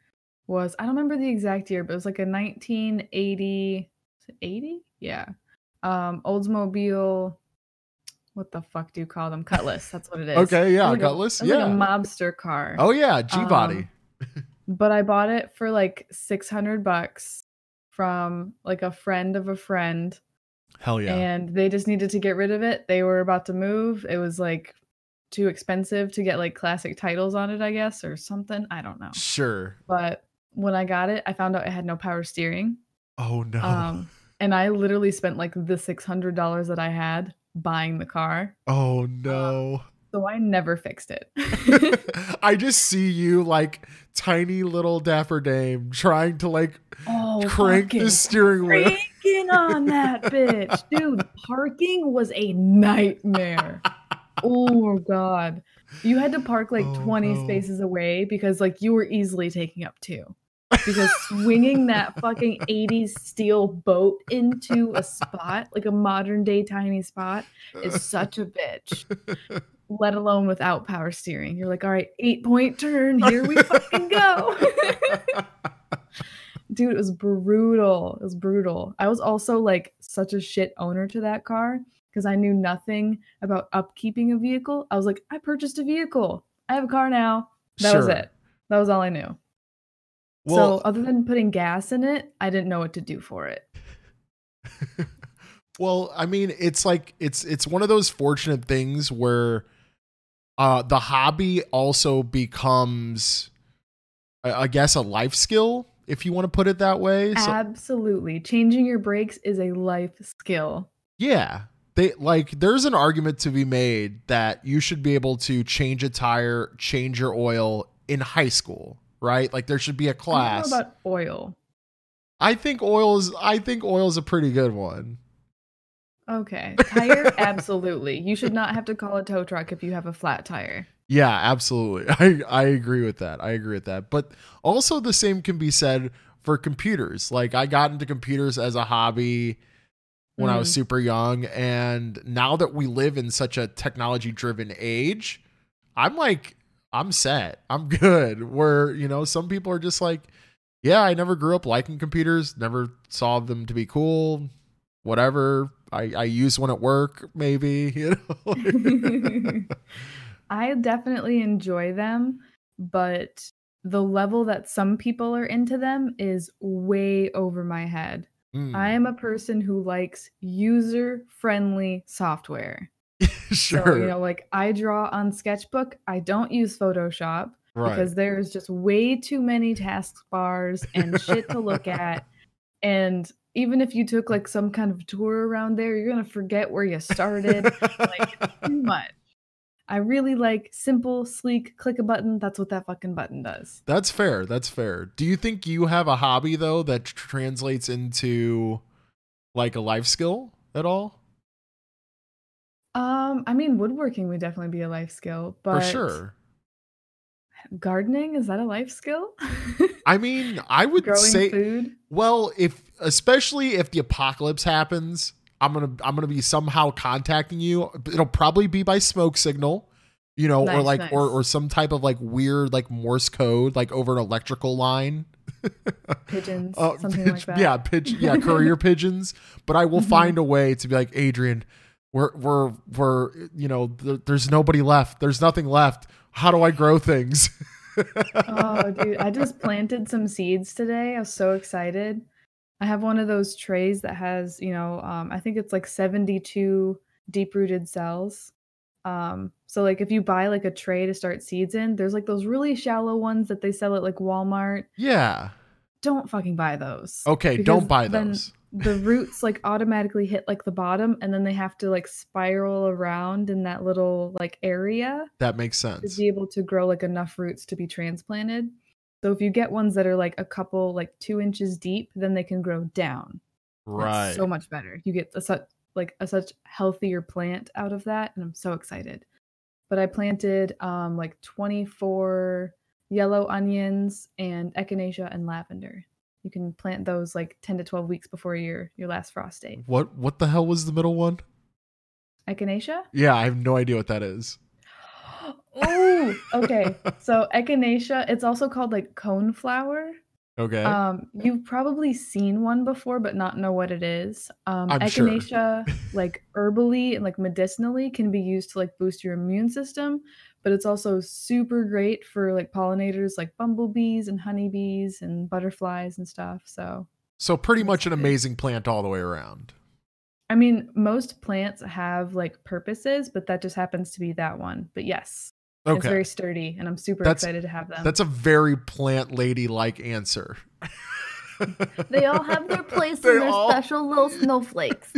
[SPEAKER 2] was I don't remember the exact year, but it was like a 1980 80? Yeah. Um Oldsmobile what the fuck do you call them? Cutlass. That's what it is.
[SPEAKER 1] okay yeah
[SPEAKER 2] like a-
[SPEAKER 1] cutlass
[SPEAKER 2] was
[SPEAKER 1] yeah
[SPEAKER 2] like a mobster car.
[SPEAKER 1] oh yeah g body
[SPEAKER 2] Um, but I bought it for like 600 bucks from like a friend of a friend
[SPEAKER 1] hell yeah
[SPEAKER 2] and they just needed to get rid of it. They were about to move. It was like too expensive to get like classic titles on it, I guess, or something. I don't know.
[SPEAKER 1] sure
[SPEAKER 2] But when I got it, I found out it had no power steering.
[SPEAKER 1] oh no
[SPEAKER 2] Um, and I literally spent like the $600 that I had buying the car.
[SPEAKER 1] oh no
[SPEAKER 2] So I never fixed it.
[SPEAKER 1] i just see you like tiny little dapper dame trying to like
[SPEAKER 2] oh,
[SPEAKER 1] crank the steering wheel
[SPEAKER 2] cranking on that bitch. Dude, parking was a nightmare. oh god. You had to park like
[SPEAKER 1] Oh,
[SPEAKER 2] 20
[SPEAKER 1] no.
[SPEAKER 2] spaces away because like you were easily taking up two. Because swinging that fucking 80s steel boat into a spot, like a modern day tiny spot, is such a bitch. Let alone without power steering. You're like, all right, eight point turn, here we fucking go. Dude, it was brutal. It was brutal. I was also like such a shit owner to that car because I knew nothing about upkeeping a vehicle. I was like, I purchased a vehicle. I have a car now. That was it. That was all I knew.
[SPEAKER 1] well
[SPEAKER 2] so other than putting gas in it, I didn't know what to do for it.
[SPEAKER 1] Well, I mean, it's like it's it's one of those fortunate things where uh the hobby also becomes I guess a life skill if you want to put it that way. So
[SPEAKER 2] Absolutely. Changing your brakes is a life skill.
[SPEAKER 1] yeah. They like there's an argument to be made that you should be able to change a tire, change your oil in high school, right? Like there should be a class.
[SPEAKER 2] about oil.
[SPEAKER 1] I think oil is I think oil is a pretty good one.
[SPEAKER 2] Okay. Tire, absolutely. You should not have to call a tow truck if you have a flat tire.
[SPEAKER 1] Yeah, absolutely. I I agree with that. I agree with that. But also the same can be said for computers. Like I got into computers as a hobby when I was
[SPEAKER 2] Mm.
[SPEAKER 1] super young and now that we live in such a technology driven age, I'm like I'm set. I'm good. Where, you know, some people are just like, yeah, I never grew up liking computers, never saw them to be cool, whatever. I, I use one at work, maybe, you know.
[SPEAKER 2] I definitely enjoy them, but the level that some people are into them is way over my head.
[SPEAKER 1] Mm,
[SPEAKER 2] I am a person who likes user friendly software.
[SPEAKER 1] sure.
[SPEAKER 2] So, you know, like I draw on Sketchbook, I don't use Photoshop
[SPEAKER 1] right.
[SPEAKER 2] because there's just way too many taskbars and shit to look at. And even if you took like some kind of tour around there, you're going to forget where you started. like too much. I really like simple, sleek, click a button. That's what that fucking button does.
[SPEAKER 1] That's fair. That's fair. Do you think you have a hobby though that tr- translates into like a life skill at all?
[SPEAKER 2] Um, I mean, woodworking would definitely be a life skill, but
[SPEAKER 1] For sure.
[SPEAKER 2] gardening is that a life skill?
[SPEAKER 1] I mean, I would
[SPEAKER 2] Growing
[SPEAKER 1] say
[SPEAKER 2] food.
[SPEAKER 1] well, if especially if the apocalypse happens, I'm going to I'm to be somehow contacting you. It'll probably be by smoke signal, you know, or like or
[SPEAKER 2] nice.
[SPEAKER 1] or some type of like weird like Morse code like over an electrical line.
[SPEAKER 2] pigeons,
[SPEAKER 1] Uh,
[SPEAKER 2] something like that.
[SPEAKER 1] Yeah, pitch, yeah, courier pigeons. But I will
[SPEAKER 2] Mhm.
[SPEAKER 1] find a way to be like Adrian. We're we're we're you know th- there's nobody left. There's nothing left. How do I grow things?
[SPEAKER 2] oh, dude, I just planted some seeds today. I was so excited. I have one of those trays that has, you know, um, I think it's like 72 deep rooted cells. Um, so like if you buy like a tray to start seeds in, there's like those really shallow ones that they sell at like Walmart.
[SPEAKER 1] yeah.
[SPEAKER 2] Don't fucking buy those.
[SPEAKER 1] Okay. Don't buy those.
[SPEAKER 2] The roots like automatically hit like the bottom and then they have to like spiral around in that little like area.
[SPEAKER 1] That makes sense.
[SPEAKER 2] to be able to grow like enough roots to be transplanted. So if you get ones that are like a couple like two inches deep, then they can grow down. That's
[SPEAKER 1] Right.
[SPEAKER 2] so much better. You get a such like a such healthier plant out of that, and I'm so excited. But I planted um like 24 yellow onions and echinacea and lavender. You can plant those like 10 to 12 weeks before your your last frost date.
[SPEAKER 1] what what the hell was the middle one?
[SPEAKER 2] Echinacea?
[SPEAKER 1] Yeah, I have no idea what that is.
[SPEAKER 2] Oh, okay. So echinacea, it's also called like cone flower.
[SPEAKER 1] Okay.
[SPEAKER 2] Um, you've probably seen one before, but not know what it is. Um,
[SPEAKER 1] I'm sure.
[SPEAKER 2] echinacea, like herbally and like medicinally, can be used to like boost your immune system, but it's also super great for like pollinators, like bumblebees and honeybees and butterflies and stuff. So,
[SPEAKER 1] so pretty much an amazing plant all the way around.
[SPEAKER 2] I mean, most plants have like purposes, but that just happens to be that one. But yes, it's
[SPEAKER 1] Okay.
[SPEAKER 2] very sturdy, and I'm super
[SPEAKER 1] That's-
[SPEAKER 2] excited to have them.
[SPEAKER 1] That's a very plant lady like answer.
[SPEAKER 2] They all have their place
[SPEAKER 1] They
[SPEAKER 2] and their
[SPEAKER 1] all-
[SPEAKER 2] special little snowflakes.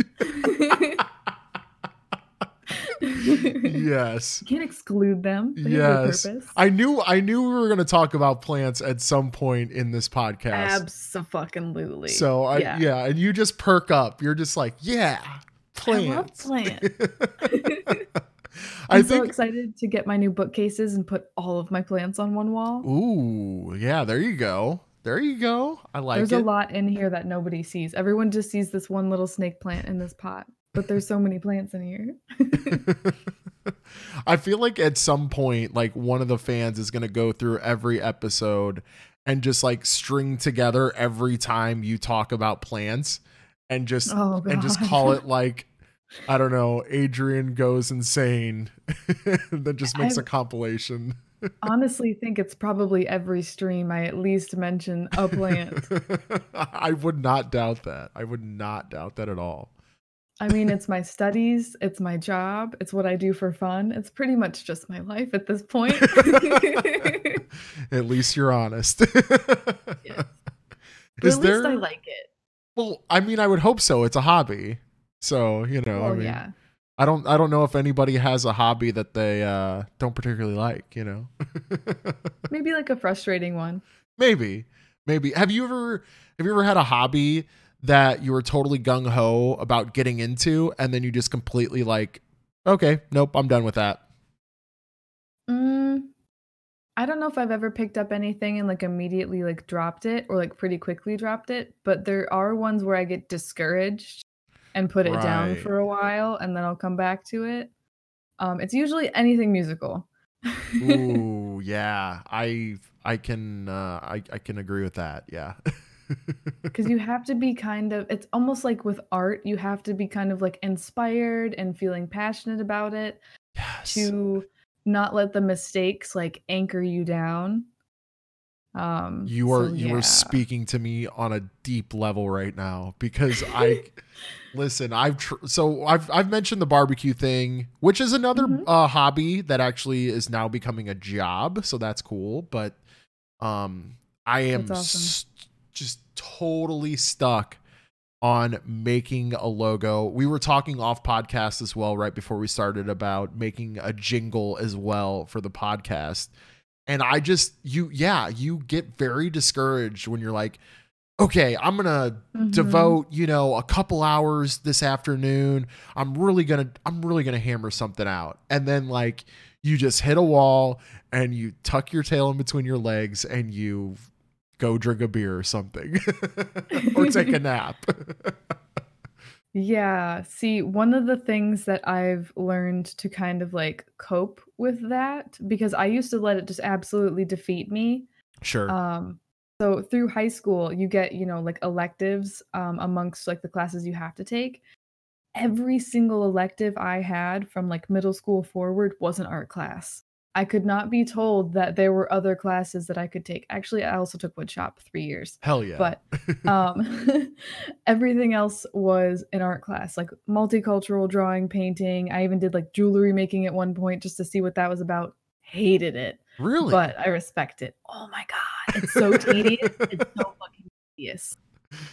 [SPEAKER 1] yes.
[SPEAKER 2] You can't exclude them. They have
[SPEAKER 1] Yes.
[SPEAKER 2] their purpose.
[SPEAKER 1] I knew I knew we were going to talk about plants at some point in this podcast.
[SPEAKER 2] Absolutely.
[SPEAKER 1] So I
[SPEAKER 2] yeah.
[SPEAKER 1] yeah. and you just perk up. You're just like, yeah, plants.
[SPEAKER 2] I love plants. I'm so excited to get my new bookcases and put all of my plants on one wall.
[SPEAKER 1] Ooh, yeah, there you go. There you go. I like
[SPEAKER 2] there's
[SPEAKER 1] it.
[SPEAKER 2] a lot in here that nobody sees. Everyone just sees this one little snake plant in this pot, but there's so many plants in here.
[SPEAKER 1] I feel like at some point, like one of the fans is going to go through every episode and just like string together every time you talk about plants and just
[SPEAKER 2] Oh
[SPEAKER 1] and just call it like I don't know, Adrian goes insane, and then just makes a
[SPEAKER 2] I've-
[SPEAKER 1] compilation.
[SPEAKER 2] honestly think it's probably every stream I at least mention a plant.
[SPEAKER 1] I would not doubt that. I would not doubt that at all.
[SPEAKER 2] I mean, it's my studies, it's my job, it's what I do for fun. It's pretty much just my life at this point.
[SPEAKER 1] At least you're honest.
[SPEAKER 2] Yes. But
[SPEAKER 1] Is
[SPEAKER 2] at
[SPEAKER 1] there?
[SPEAKER 2] least I like it.
[SPEAKER 1] Well, I mean, I would hope so. It's a hobby, so you know.
[SPEAKER 2] Oh
[SPEAKER 1] I mean,
[SPEAKER 2] yeah.
[SPEAKER 1] I don't. I don't know if anybody has a hobby that they uh, don't particularly like. You know.
[SPEAKER 2] Maybe like a frustrating one.
[SPEAKER 1] maybe. Maybe. Have you ever? Have you ever had a hobby that you were totally gung ho about getting into, and then you just completely like, okay, nope, I'm done with that.
[SPEAKER 2] Mm, I don't know if I've ever picked up anything and like immediately like dropped it or like pretty quickly dropped it, but there are ones where I get discouraged and put it down for a while and then I'll come back to it. Um, it's usually anything musical.
[SPEAKER 1] Ooh, yeah. I I can uh, I I can agree with that. Yeah.
[SPEAKER 2] because you have to be kind of it's almost like with art you have to be kind of like inspired and feeling passionate about it
[SPEAKER 1] yes.
[SPEAKER 2] to not let the mistakes like anchor you down um
[SPEAKER 1] You are
[SPEAKER 2] so
[SPEAKER 1] you
[SPEAKER 2] yeah.
[SPEAKER 1] are speaking to me on a deep level right now because I listen. I've tr- so I've I've mentioned the barbecue thing, which is another
[SPEAKER 2] Mhm.
[SPEAKER 1] uh, hobby that actually is now becoming a job. So that's cool. But um, I am
[SPEAKER 2] awesome.
[SPEAKER 1] s- just totally stuck on making a logo. We were talking off podcast as well right before we started about making a jingle as well for the podcast. And I just you yeah, you get very discouraged when you're like okay, I'm going to
[SPEAKER 2] Mhm.
[SPEAKER 1] devote, you know, a couple hours this afternoon. I'm really to I'm really going to hammer something out. And then like you just hit a wall and you tuck your tail in between your legs and you go drink a beer or something or take a nap.
[SPEAKER 2] Yeah. See, one of the things that I've learned to kind of like cope with that, because I used to let it just absolutely defeat me.
[SPEAKER 1] sure.
[SPEAKER 2] Um, so through high school, you get, you know, like electives um, amongst like the classes you have to take. Every single elective I had from like middle school forward was an art class. I could not be told that there were other classes that I could take. Actually, I also took woodshop three years.
[SPEAKER 1] Hell yeah.
[SPEAKER 2] but um everything else was an art class like multicultural drawing painting. I even did like jewelry making at one point just to see what that was about. Hated it.
[SPEAKER 1] Really?
[SPEAKER 2] but i respect it. Oh my god. It's so tedious. It's so fucking tedious.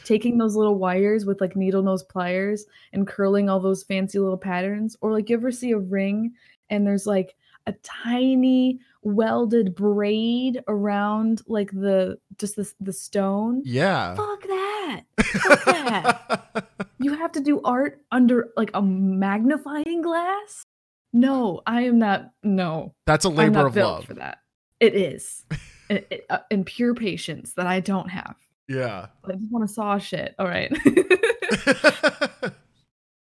[SPEAKER 2] Taking those little wires with like needle nose pliers and curling all those fancy little patterns. Or like you ever see a ring and there's like a tiny welded braid around like the just the, the stone?
[SPEAKER 1] Yeah.
[SPEAKER 2] fuck that. Fuck that. You have to do art under like a magnifying glass? No i am not no.
[SPEAKER 1] That's a labor of
[SPEAKER 2] built
[SPEAKER 1] love.
[SPEAKER 2] for that. It is. It, it, uh, and pure patience that i don't have.
[SPEAKER 1] Yeah.
[SPEAKER 2] i just want to saw shit. All right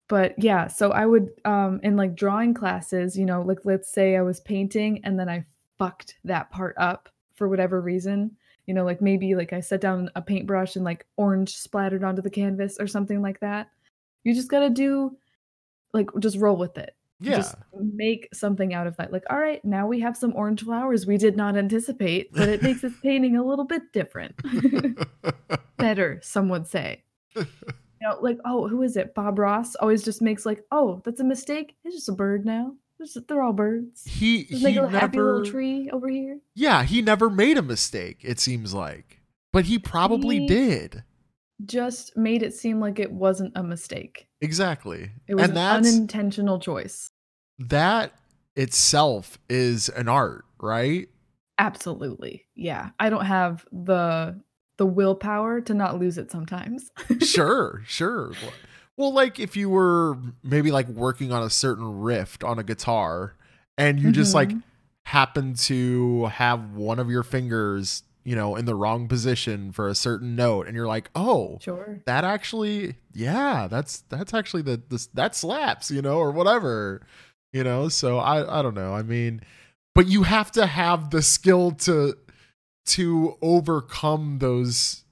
[SPEAKER 2] but yeah so i would um in like drawing classes you know like let's say i was painting and then i fucked that part up for whatever reason you know like maybe like i set down a paintbrush and like orange splattered onto the canvas or something like that. You just gotta do like just roll with it.
[SPEAKER 1] Yeah.
[SPEAKER 2] just make something out of that. Like all right now we have some orange flowers we did not anticipate but it makes this painting a little bit different. Better some would say know like oh who is it bob ross always just makes like oh that's a mistake it's just a bird now just- they're all birds
[SPEAKER 1] he he
[SPEAKER 2] make a happy
[SPEAKER 1] never
[SPEAKER 2] little tree over here
[SPEAKER 1] Yeah, he never made a mistake, it seems like. But he probably
[SPEAKER 2] He-
[SPEAKER 1] did.
[SPEAKER 2] just made it seem like it wasn't a mistake
[SPEAKER 1] Exactly.
[SPEAKER 2] it was
[SPEAKER 1] and
[SPEAKER 2] an unintentional choice
[SPEAKER 1] that itself is an art, right?
[SPEAKER 2] absolutely yeah i don't have the the willpower to not lose it sometimes
[SPEAKER 1] sure, sure. Well, like if you were maybe like working on a certain riff on a guitar and you just like
[SPEAKER 2] Mhm.
[SPEAKER 1] happen to have one of your fingers, you know, in the wrong position for a certain note and you're like, "Oh,
[SPEAKER 2] sure
[SPEAKER 1] that actually yeah that's that's actually the this that slaps you know or whatever you know so i i don't know i mean but you have to have the skill to to overcome those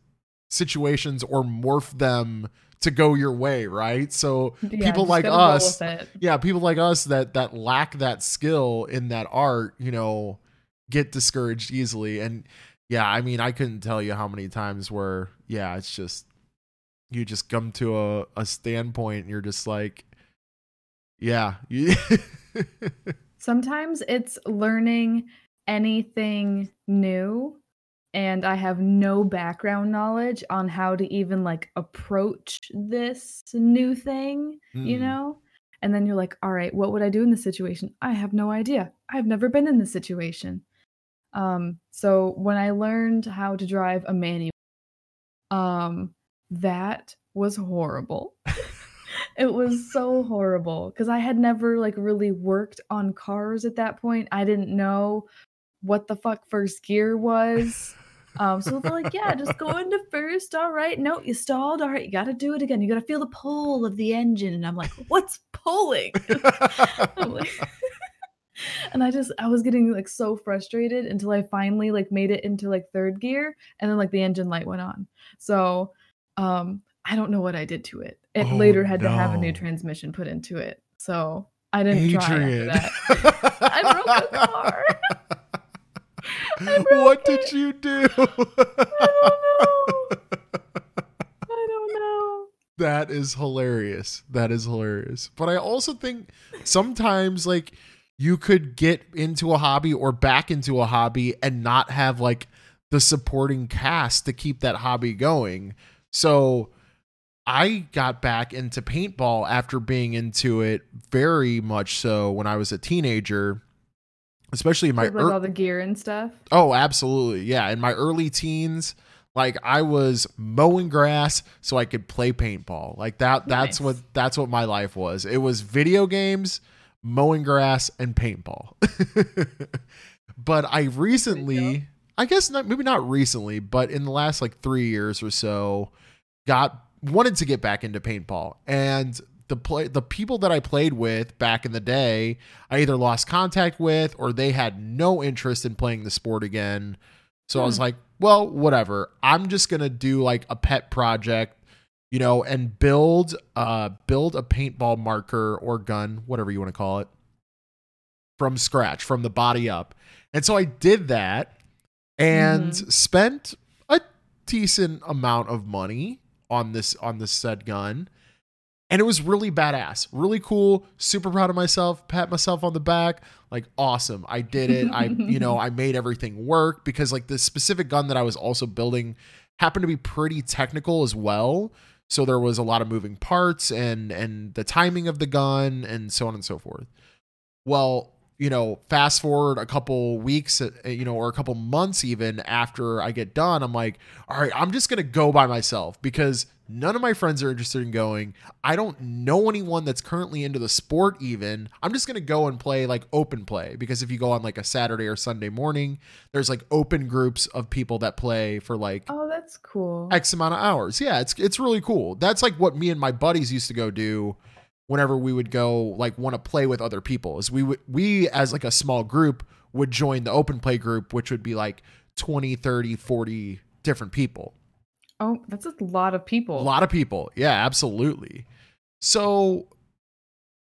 [SPEAKER 1] situations or morph them to go your way right? So
[SPEAKER 2] Yeah,
[SPEAKER 1] people like us yeah people like us that that lack that skill in that art you know get discouraged easily. And yeah i mean i couldn't tell you how many times where yeah it's just you just come to a, a standpoint and you're just like yeah.
[SPEAKER 2] Sometimes it's learning anything new and I have no background knowledge on how to even like approach this new thing, you
[SPEAKER 1] Mm.
[SPEAKER 2] know? And then you're like, "All right, what would I do in this situation? I have no idea. I've never been in this situation." Um so when I learned how to drive a manual um that was horrible. it was so horrible because I had never like really worked on cars at that point. I didn't know what the fuck first gear was. Um, so they're like, yeah, just go into first. All right. No, you stalled. All right, you got to do it again. You got to feel the pull of the engine. And I'm like, what's pulling? Like- and I just I was getting like so frustrated until I finally like made it into like third gear and then like the engine light went on. So um I don't know what I did to it. It
[SPEAKER 1] Oh,
[SPEAKER 2] later had to have a new transmission put into it. So I didn't try after
[SPEAKER 1] Adrian.
[SPEAKER 2] that. I broke a car.
[SPEAKER 1] What did you do?
[SPEAKER 2] I don't know. I don't know.
[SPEAKER 1] That is hilarious. That is hilarious. But I also think sometimes like you could get into a hobby or back into a hobby and not have like the supporting cast to keep that hobby going. So I got back into paintball after being into it very much so when I was a teenager, especially in my
[SPEAKER 2] With, like
[SPEAKER 1] ear-
[SPEAKER 2] all the gear and stuff.
[SPEAKER 1] Oh, absolutely. Yeah. In my early teens, Like I was mowing grass so I could play paintball. Like that that's
[SPEAKER 2] Nice.
[SPEAKER 1] what that's what my life was. It was video games, mowing grass and paintball. but I recently, I guess not maybe not recently, but in the last like 3 years or so got wanted to get back into paintball and the play the people that I played with back in the day, I either lost contact with or they had no interest in playing the sport again. So I was
[SPEAKER 2] Hmm.
[SPEAKER 1] like, well, whatever. I'm just going to do like a pet project, you know, and build uh build a paintball marker or gun, whatever you want to call it, from scratch, from the body up. And so I did that and
[SPEAKER 2] Mhm.
[SPEAKER 1] spent a decent amount of money on this on this said gun and it was really badass. Really cool. Super proud of myself. Pat myself on the back. Like awesome. I did it. I you know i made everything work because like the specific gun that i was also building happened to be pretty technical as well. So there was a lot of moving parts and and the timing of the gun and so on and so forth. Well you know fast forward a couple weeks uh, you know or a couple months even after i get done i'm like all right i'm just gonna go by myself because none of my friends are interested in going i don't know anyone that's currently into the sport even i'm just gonna go and play like open play because if you go on like a saturday or sunday morning there's like open groups of people that play for like
[SPEAKER 2] Oh, that's cool.
[SPEAKER 1] X amount of hours. Yeah, it's it's really cool. That's like what me and my buddies used to go do whenever we would go like want to play with other people. Is we would we as like a small group would join the open play group which would be like 20, 30, 40 different people.
[SPEAKER 2] oh, that's a lot of people.
[SPEAKER 1] A lot of people. Yeah, absolutely. So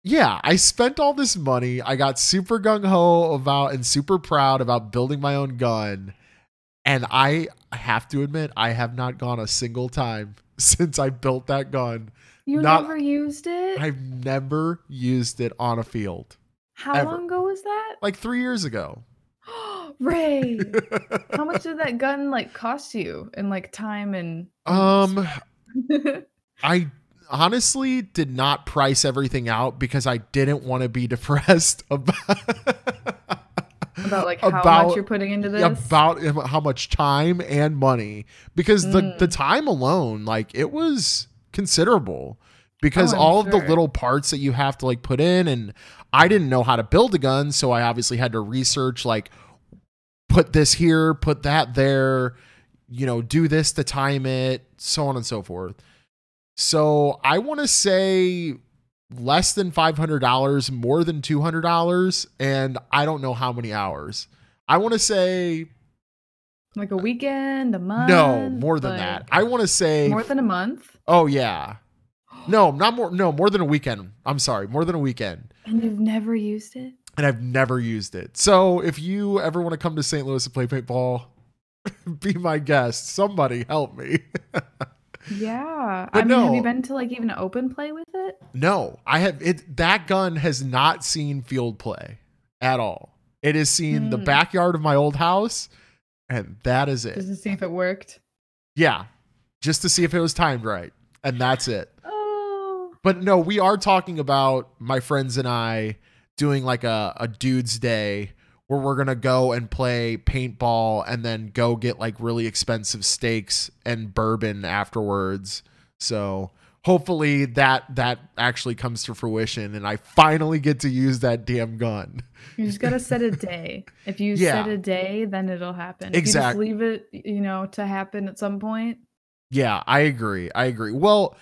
[SPEAKER 1] yeah, I spent all this money. I got super gung ho about and super proud about building my own gun. And I have to admit, I have not gone a single time since I built that gun.
[SPEAKER 2] You
[SPEAKER 1] not-
[SPEAKER 2] never used it?
[SPEAKER 1] I've never used it on a field.
[SPEAKER 2] How
[SPEAKER 1] ever.
[SPEAKER 2] long ago was that?
[SPEAKER 1] Like three years ago.
[SPEAKER 2] Ray, how much did that gun like cost you in like time and
[SPEAKER 1] um, I honestly did not price everything out because I didn't want to be depressed about
[SPEAKER 2] about like how
[SPEAKER 1] about-
[SPEAKER 2] much you're putting into this?
[SPEAKER 1] about how much time and money because the
[SPEAKER 2] Mm.
[SPEAKER 1] the time alone like it was considerable because
[SPEAKER 2] Oh,
[SPEAKER 1] all of the little parts that you have to like put in and I didn't know how to build a gun so I obviously had to research like put this here put that there you know do this to time it so on and so forth. So I want to say less than $500 more than $200 and I don't know how many hours. I want to say
[SPEAKER 2] like a weekend, a month?
[SPEAKER 1] no, more than that. I want to say
[SPEAKER 2] more than a month?
[SPEAKER 1] Oh yeah. No, not more no, more than a weekend. I'm sorry, more than a weekend.
[SPEAKER 2] And you've never used it?
[SPEAKER 1] And I've never used it. So if you ever want to come to St. Louis to play paintball, be my guest. Somebody help me.
[SPEAKER 2] Yeah.
[SPEAKER 1] But
[SPEAKER 2] I mean, have
[SPEAKER 1] no.
[SPEAKER 2] you been to like even open play with it?
[SPEAKER 1] no, I have it that gun has not seen field play at all. It has seen the
[SPEAKER 2] Hmm.
[SPEAKER 1] backyard of my old house and that is it.
[SPEAKER 2] Just to see if it worked.
[SPEAKER 1] Yeah. Just to see if it was timed right. And that's it.
[SPEAKER 2] Oh.
[SPEAKER 1] But no, we are talking about my friends and I doing like a, a dude's day where we're gonna go and play paintball and then go get like really expensive steaks and bourbon afterwards. So hopefully that that actually comes to fruition and I finally get to use that damn gun.
[SPEAKER 2] You just gotta set a day. If you
[SPEAKER 1] Yeah.
[SPEAKER 2] set a day, then it'll happen. If
[SPEAKER 1] Exactly.
[SPEAKER 2] you just leave it, you know, to happen at some point.
[SPEAKER 1] Yeah, I agree. I agree. Well,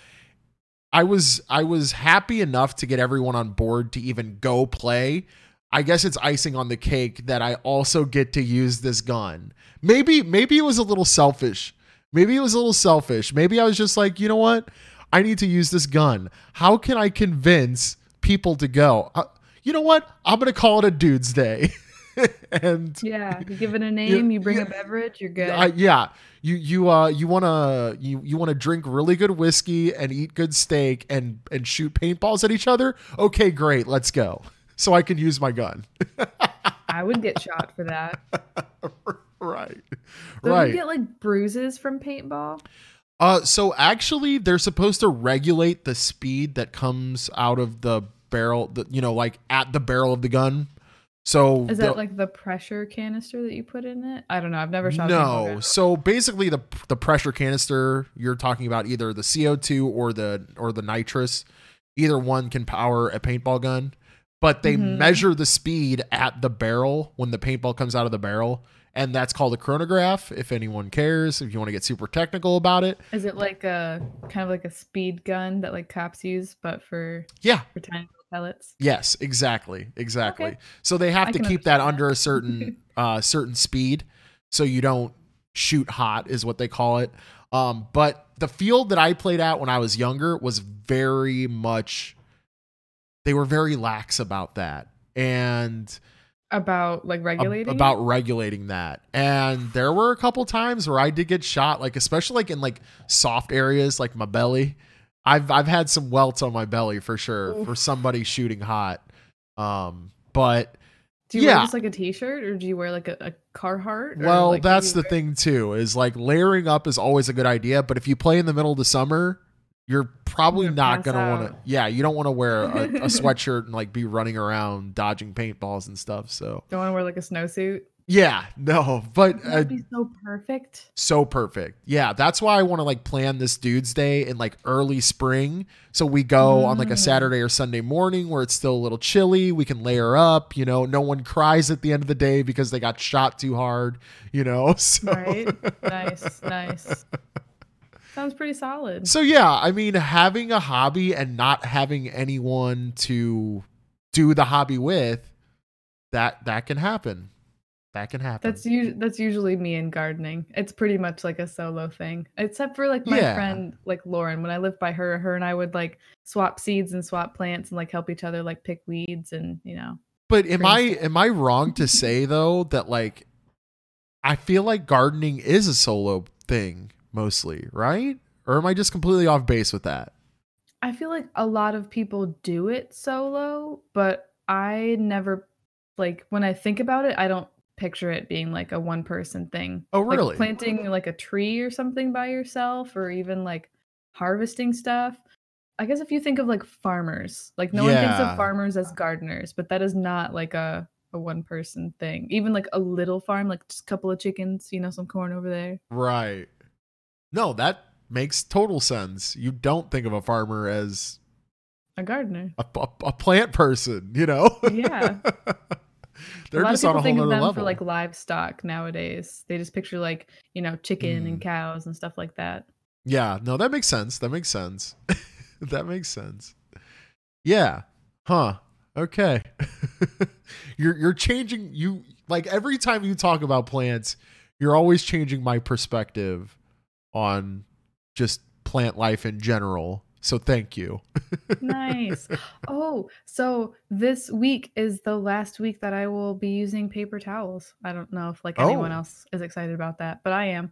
[SPEAKER 1] I was I was happy enough to get everyone on board to even go play. I guess it's icing on the cake that I also get to use this gun. Maybe maybe it was a little selfish. Maybe it was a little selfish. Maybe I was just like, "You know what? I need to use this gun. How can I convince people to go?" Uh, you know what? I'm going to call it a dude's day. and
[SPEAKER 2] Yeah. You give it a name, you bring
[SPEAKER 1] yeah.
[SPEAKER 2] a beverage, you're good.
[SPEAKER 1] I, yeah, you you uh you wanna you you wanna drink really good whiskey and eat good steak and and shoot paintballs at each other. Okay, great, let's go. So I can use my gun.
[SPEAKER 2] I would get shot for that.
[SPEAKER 1] right,
[SPEAKER 2] Don't
[SPEAKER 1] right.
[SPEAKER 2] you get like bruises from paintball?
[SPEAKER 1] Uh, so actually, they're supposed to regulate the speed that comes out of the barrel. The, you know, like at the barrel of the gun. So
[SPEAKER 2] Is that like the pressure canister that you put in it? I don't know. I've never shot.
[SPEAKER 1] no. So basically, the the pressure canister you're talking about either the CO two or the or the nitrous, either one can power a paintball gun, but they
[SPEAKER 2] Mhm.
[SPEAKER 1] measure the speed at the barrel when the paintball comes out of the barrel, and that's called a chronograph. If anyone cares, if you want to get super technical about it,
[SPEAKER 2] Is it like a kind of like a speed gun that like cops use, but for
[SPEAKER 1] yeah,
[SPEAKER 2] for tiny little pellets?
[SPEAKER 1] Yes, exactly, exactly.
[SPEAKER 2] Okay.
[SPEAKER 1] So they have
[SPEAKER 2] I
[SPEAKER 1] to keep that
[SPEAKER 2] understand
[SPEAKER 1] under a certain uh certain speed so you don't shoot hot is what they call it. Um but the field that I played at when I was younger was very much they were very lax about that. And
[SPEAKER 2] About like
[SPEAKER 1] ab-
[SPEAKER 2] regulating. it?
[SPEAKER 1] about regulating that. And there were a couple times where I did get shot, like especially like in like soft areas like my belly. I've I've had some welts on my belly for sure
[SPEAKER 2] Oof.
[SPEAKER 1] for somebody shooting hot. Um, but
[SPEAKER 2] Do you
[SPEAKER 1] yeah.
[SPEAKER 2] wear just like a t-shirt or do you wear like a, a Carhartt?
[SPEAKER 1] well,
[SPEAKER 2] like,
[SPEAKER 1] that's the
[SPEAKER 2] wear?
[SPEAKER 1] thing too. Is like layering up is always a good idea, but if you play in the middle of the summer, you're probably not gonna want to. Yeah, you don't want to wear a, a sweatshirt and like be running around dodging paintballs and stuff. So
[SPEAKER 2] Don't want to wear like a snowsuit.
[SPEAKER 1] yeah, no, but uh,
[SPEAKER 2] so perfect.
[SPEAKER 1] so perfect. Yeah, that's why I want to like plan this dude's day in like early spring. So we go on like a
[SPEAKER 2] Mm.
[SPEAKER 1] Saturday or Sunday morning where it's still a little chilly. We can layer up, you know, no one cries at the end of the day because they got shot too hard, you know. So
[SPEAKER 2] Right? nice, nice. Sounds pretty solid.
[SPEAKER 1] So yeah, I mean having a hobby and not having anyone to do the hobby with, that that can happen. That can happen.
[SPEAKER 2] That's u- that's usually me in gardening. It's pretty much like a solo thing, except for like my
[SPEAKER 1] Yeah.
[SPEAKER 2] friend like Lauren. When I lived by her, her and I would like swap seeds and swap plants and like help each other like pick weeds and you know.
[SPEAKER 1] But am I
[SPEAKER 2] brainstorm.
[SPEAKER 1] am I wrong to say though that like I feel like gardening is a solo thing mostly, right? Or am I just completely off base with that?
[SPEAKER 2] I feel like a lot of people do it solo, but I never like when I think about it, I don't picture it being like a one person thing.
[SPEAKER 1] Oh,
[SPEAKER 2] Like,
[SPEAKER 1] really?
[SPEAKER 2] planting like a tree or something by yourself or even like harvesting stuff. I guess if you think of like farmers, like no one thinks of farmers as gardeners, but that is not like a a one person thing. Even like a little farm, like just a couple of chickens, you know, some corn over there.
[SPEAKER 1] Right. No, that makes total sense. You don't think of a farmer as
[SPEAKER 2] A gardener.
[SPEAKER 1] a, a, a plant person, you know?
[SPEAKER 2] Yeah.
[SPEAKER 1] They're
[SPEAKER 2] a lot
[SPEAKER 1] just
[SPEAKER 2] of
[SPEAKER 1] on
[SPEAKER 2] people
[SPEAKER 1] a
[SPEAKER 2] think of them
[SPEAKER 1] level.
[SPEAKER 2] for like livestock nowadays. They just picture like, you know, chicken
[SPEAKER 1] Mm.
[SPEAKER 2] and cows and stuff like that.
[SPEAKER 1] Yeah, no, that makes sense. That makes sense. that makes sense. Yeah. Huh. Okay. you're you're changing you like every time you talk about plants, you're always changing my perspective on just plant life in general. So thank you.
[SPEAKER 2] nice. Oh, so this week is the last week that I will be using paper towels. I don't know if like anyone
[SPEAKER 1] Oh.
[SPEAKER 2] else is excited about that, but I am.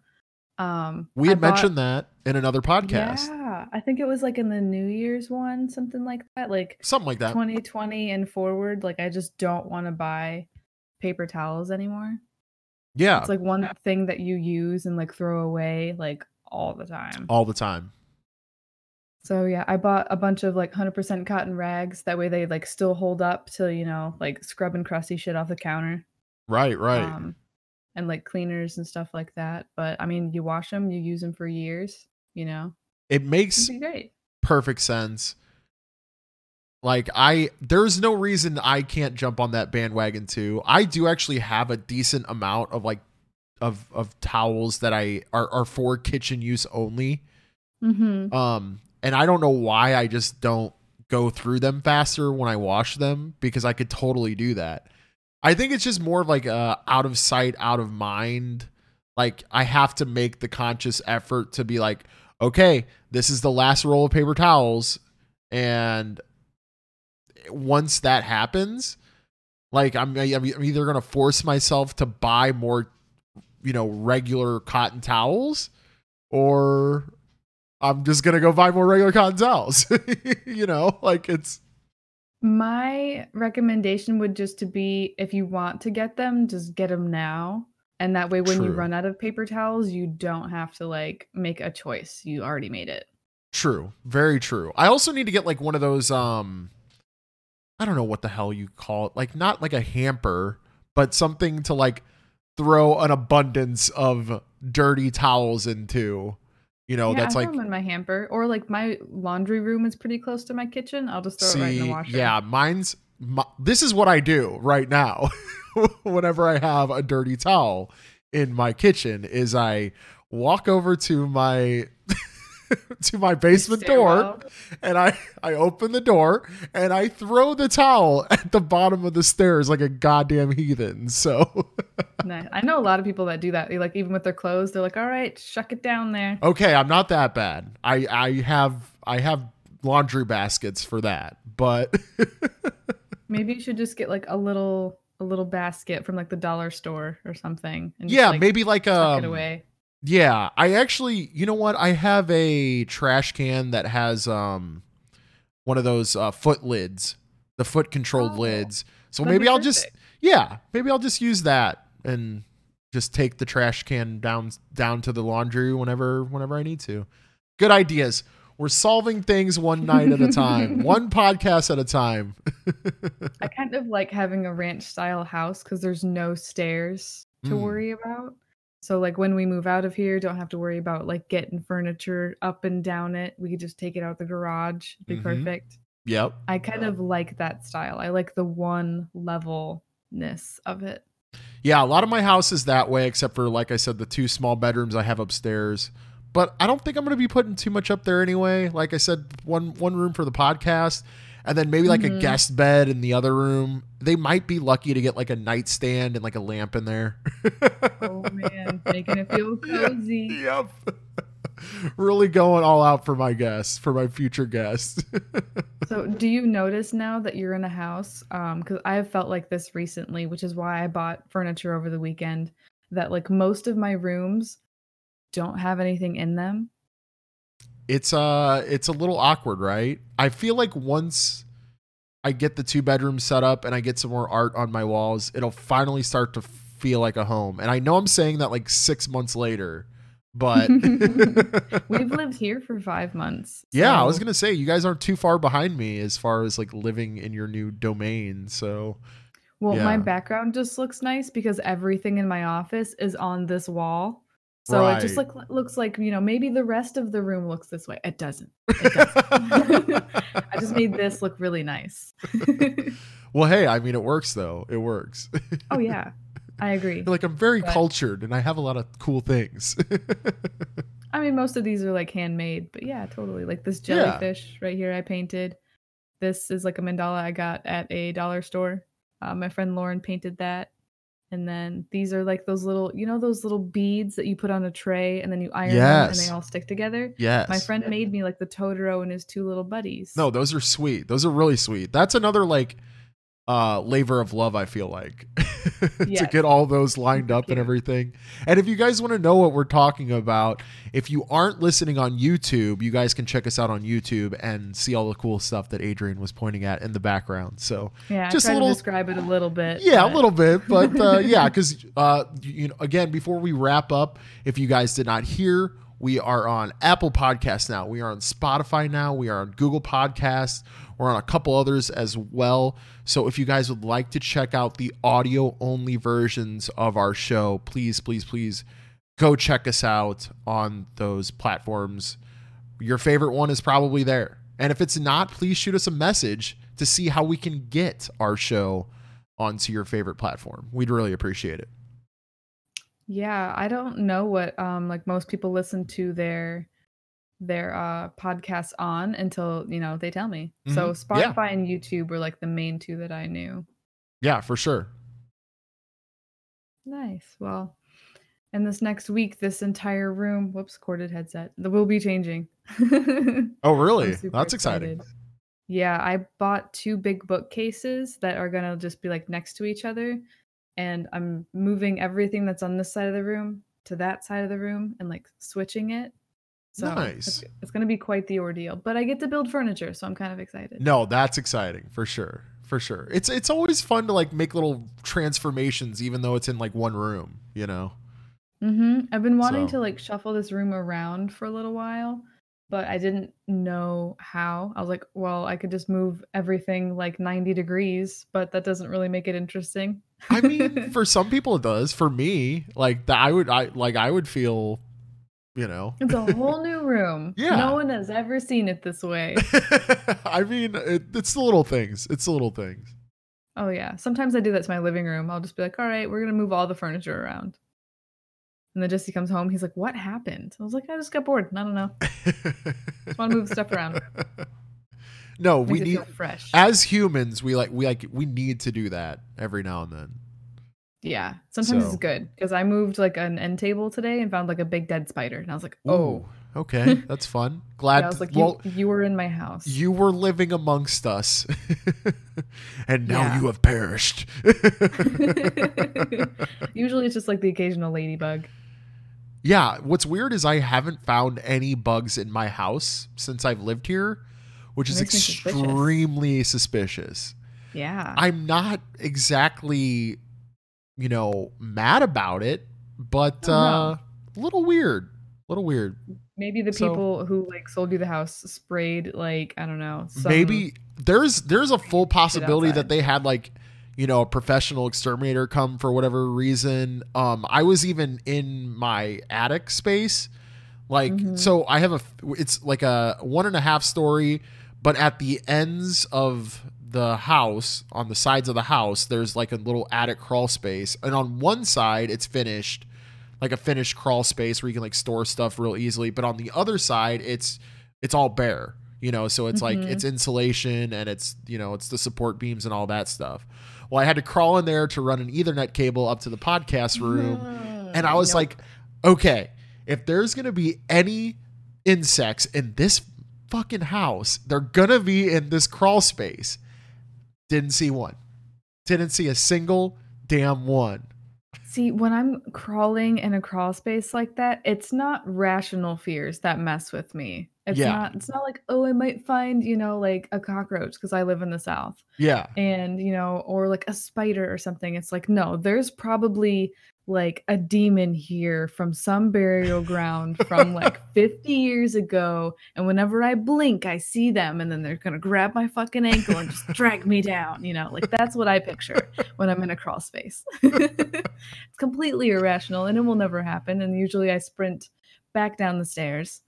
[SPEAKER 2] Um
[SPEAKER 1] We had
[SPEAKER 2] bought-
[SPEAKER 1] mentioned that in another podcast.
[SPEAKER 2] Yeah, I think it was like in the New Year's one, something like that. Like
[SPEAKER 1] Something like that.
[SPEAKER 2] 2020 and forward, like I just don't want to buy paper towels anymore.
[SPEAKER 1] Yeah.
[SPEAKER 2] It's like one thing that you use and like throw away like all the time.
[SPEAKER 1] all the time.
[SPEAKER 2] So yeah, I bought a bunch of like 100% cotton rags. That way they like still hold up to, you know, like scrubbing crusty shit off the counter.
[SPEAKER 1] Right, right.
[SPEAKER 2] Um, and like cleaners and stuff like that. But I mean, you wash them, you use them for years, you know.
[SPEAKER 1] it makes
[SPEAKER 2] great.
[SPEAKER 1] perfect sense. Like I there's no reason I can't jump on that bandwagon too. I do actually have a decent amount of like of of towels that I are are for kitchen use only.
[SPEAKER 2] Mm-hmm.
[SPEAKER 1] Um and I don't know why I just don't go through them faster when I wash them because I could totally do that. I think it's just more of like a out of sight, out of mind. Like I have to make the conscious effort to be like, okay, this is the last roll of paper towels and once that happens, like I'm I'm either going to force myself to buy more you know, regular cotton towels or I'm just going to go buy more regular cotton towels. you know, like it's
[SPEAKER 2] My recommendation would just to be if you want to get them, just get them now. And that way when you run out of paper towels, you don't have to like make a choice. You already made it.
[SPEAKER 1] True. Very true. I also need to get like one of those um I don't know what the hell you call it. Like not like a hamper, but something to like throw an abundance of dirty towels into. You know,
[SPEAKER 2] yeah,
[SPEAKER 1] that's
[SPEAKER 2] I
[SPEAKER 1] like
[SPEAKER 2] them in my hamper, or like my laundry room is pretty close to my kitchen. I'll just throw it right in the
[SPEAKER 1] See,
[SPEAKER 2] washer.
[SPEAKER 1] yeah, mine's my, this is what I do right now. Whenever I have a dirty towel in my kitchen, is I walk over to my to my basement door and I I open the door and I throw the towel at the bottom of the stairs like a goddamn heathen. So
[SPEAKER 2] Nice. I know a lot of people that do that. Like even with their clothes, they're like, "All right, shuck it down there."
[SPEAKER 1] okay, I'm not that bad. I I have I have laundry baskets for that, but
[SPEAKER 2] Maybe you should just get like a little a little basket from like the dollar store or something. And just,
[SPEAKER 1] yeah,
[SPEAKER 2] like,
[SPEAKER 1] maybe like
[SPEAKER 2] tuck
[SPEAKER 1] um
[SPEAKER 2] away.
[SPEAKER 1] Yeah, I actually, you know what? I have a trash can that has um one of those uh, foot lids, the foot controlled
[SPEAKER 2] Oh,
[SPEAKER 1] lids. So maybe I'll just yeah, maybe I'll just use that and just take the trash can down down to the laundry whenever whenever I need to. Good ideas. We're solving things one night at a time, one podcast at a time.
[SPEAKER 2] I kind of like having a ranch style house because there's no stairs to
[SPEAKER 1] Mm.
[SPEAKER 2] worry about. So like when we move out of here, don't have to worry about like getting furniture up and down it. We could just take it out the garage. It'd be
[SPEAKER 1] Mhm.
[SPEAKER 2] perfect.
[SPEAKER 1] Yep.
[SPEAKER 2] I kind of like that style. I like the one levelness of it.
[SPEAKER 1] Yeah, a lot of my house is that way, except for like I said, the two small bedrooms I have upstairs. But I don't think I'm going to be putting too much up there anyway. Like I said, one one room for the podcast, and then maybe like a
[SPEAKER 2] Mhm.
[SPEAKER 1] guest bed in the other room. They might be lucky to get like a nightstand and like a lamp in there.
[SPEAKER 2] Oh man, making it feel cozy.
[SPEAKER 1] yep. really going all out for my guests, for my future guests.
[SPEAKER 2] So, do you notice now that you're in a house? Um, because I have felt like this recently, which is why I bought furniture over the weekend. That like most of my rooms don't have anything in them.
[SPEAKER 1] It's uh it's a little awkward, right? I feel like once I get the two bedrooms set up and I get some more art on my walls, it'll finally start to feel like a home. And I know I'm saying that like 6 months later, but
[SPEAKER 2] We've lived here for five months.
[SPEAKER 1] Yeah, I was going to say you guys aren't too far behind me as far as like living in your new domain. So,
[SPEAKER 2] Well, my background just looks nice because everything in my office is on this wall. So it just
[SPEAKER 1] Right.
[SPEAKER 2] look, looks like, you know, maybe the rest of the room looks this way. It doesn't. It doesn't. I just made this look really nice.
[SPEAKER 1] well, hey, I mean it works though. It works.
[SPEAKER 2] oh yeah. I agree.
[SPEAKER 1] like I'm very
[SPEAKER 2] But-
[SPEAKER 1] cultured and I have a lot of cool things.
[SPEAKER 2] I mean, most of these are like handmade, but yeah, totally. Like this
[SPEAKER 1] Yeah.
[SPEAKER 2] jellyfish right here, I painted. This is like a mandala I got at a dollar store. Uh, my friend Lauren painted that. And then these are like those little, you know, those little beads that you put on a tray and then you iron them and they all stick together.
[SPEAKER 1] yes.
[SPEAKER 2] My friend made me like the Totoro and his two little buddies.
[SPEAKER 1] No, those are sweet. Those are really sweet. That's another like uh labor of love, I feel like. to get all those lined up and everything. And if you guys want to know what we're talking about, if you aren't listening on YouTube, you guys can check us out on YouTube and see all the cool stuff that Adrian was pointing at in the background. So
[SPEAKER 2] yeah,
[SPEAKER 1] just a little-
[SPEAKER 2] describe it a little bit.
[SPEAKER 1] yeah,
[SPEAKER 2] but-
[SPEAKER 1] a little bit, but uh, yeah, because uh, you know, again, before we wrap up, if you guys did not hear, we are on Apple Podcasts now. We are on Spotify now. We are on Google Podcasts. We're on a couple others as well. So if you guys would like to check out the audio only versions of our show, please, please, please go check us out on those platforms. Your favorite one is probably there. And if it's not, please shoot us a message to see how we can get our show onto your favorite platform. We'd really appreciate it.
[SPEAKER 2] Yeah, I don't know what um like most people listen to their their uh podcasts on until, you know, they tell me. So
[SPEAKER 1] Mhm. Yeah.
[SPEAKER 2] Spotify and YouTube were like the main two that I knew.
[SPEAKER 1] Yeah, for sure.
[SPEAKER 2] Nice. Well, in this next week, this entire room, whoops, corded headset, that will be changing.
[SPEAKER 1] Oh, really? That's exciting.
[SPEAKER 2] excited. Yeah, I bought two big bookcases that are gonna just be like next to each other, and I'm moving everything that's on this side of the room to that side of the room and like switching it. So
[SPEAKER 1] Nice.
[SPEAKER 2] it's, it's gonna be quite the ordeal, but I get to build furniture, so I'm kind of excited.
[SPEAKER 1] No, that's exciting for sure. For sure. It's it's always fun to like make little transformations even though it's in like one room, you know.
[SPEAKER 2] Hmm I've been wanting
[SPEAKER 1] So-
[SPEAKER 2] to like shuffle this room around for a little while, but I didn't know how. I was like, well, I could just move everything like 90 degrees, but that doesn't really make it interesting.
[SPEAKER 1] I mean, for some people it does. For me, like that, I would, I like, I would feel, you know,
[SPEAKER 2] it's a whole new room.
[SPEAKER 1] Yeah.
[SPEAKER 2] No one has ever seen it this way.
[SPEAKER 1] I mean, it, it's the little things. It's the little things.
[SPEAKER 2] Oh yeah. Sometimes I do that to my living room. I'll just be like, all right, we're gonna move all the furniture around. And then Jesse comes home. He's like, "What happened?" I was like, "I just got bored. I don't know. Just want to move stuff around.
[SPEAKER 1] no, we need
[SPEAKER 2] feel fresh."
[SPEAKER 1] as humans, we like we like we need to do that every now and then.
[SPEAKER 2] yeah. Sometimes
[SPEAKER 1] So-
[SPEAKER 2] it's good because I moved like an end table today and found like a big dead spider, and I was like, "Oh."
[SPEAKER 1] Ooh, okay, that's fun. Glad.
[SPEAKER 2] Yeah, I was like, you,
[SPEAKER 1] well,
[SPEAKER 2] you were in my house.
[SPEAKER 1] you were living amongst us, and now
[SPEAKER 2] Yeah.
[SPEAKER 1] you have perished.
[SPEAKER 2] Usually it's just like the occasional ladybug.
[SPEAKER 1] Yeah, what's weird is I haven't found any bugs in my house since I've lived here, which is
[SPEAKER 2] me suspicious.
[SPEAKER 1] extremely suspicious.
[SPEAKER 2] Yeah.
[SPEAKER 1] I'm not exactly, you know, mad about it, but
[SPEAKER 2] Oh,
[SPEAKER 1] uh, a little weird. A little weird.
[SPEAKER 2] Maybe the
[SPEAKER 1] so-
[SPEAKER 2] people who like sold you the house sprayed like I don't know.
[SPEAKER 1] Maybe there's there's a full possibility that they had like, you know, a professional exterminator come for whatever reason. Um, I was even in my attic space, like
[SPEAKER 2] Mhm.
[SPEAKER 1] so. I have a it's like a one and a half story, but at the ends of the house on the sides of the house there's like a little attic crawl space and on one side it's finished like a finished crawl space where you can like store stuff real easily but on the other side it's it's all bare you know so it's like
[SPEAKER 2] Mhm.
[SPEAKER 1] it's insulation and it's you know it's the support beams and all that stuff well i had to crawl in there to run an ethernet cable up to the podcast room. And i was like okay if there's gonna be any insects in this fucking house they're gonna be in this crawl space. Didn't see one. Didn't see a single damn one.
[SPEAKER 2] See, when I'm crawling in a crawl space like that, it's not rational fears that mess with me. It's
[SPEAKER 1] Yeah.
[SPEAKER 2] not it's not like, oh, I might find, you know, like a cockroach because I live in the south.
[SPEAKER 1] yeah
[SPEAKER 2] And, you know, or like a spider or something. It's like, no, there's probably like a demon here from some burial ground from like 50 years ago. And whenever I blink, I see them and then they're gonna grab my fucking ankle and just drag me down. You know, like that's what I picture when I'm in a crawl space. it's completely irrational and it will never happen. And usually I sprint back down the stairs.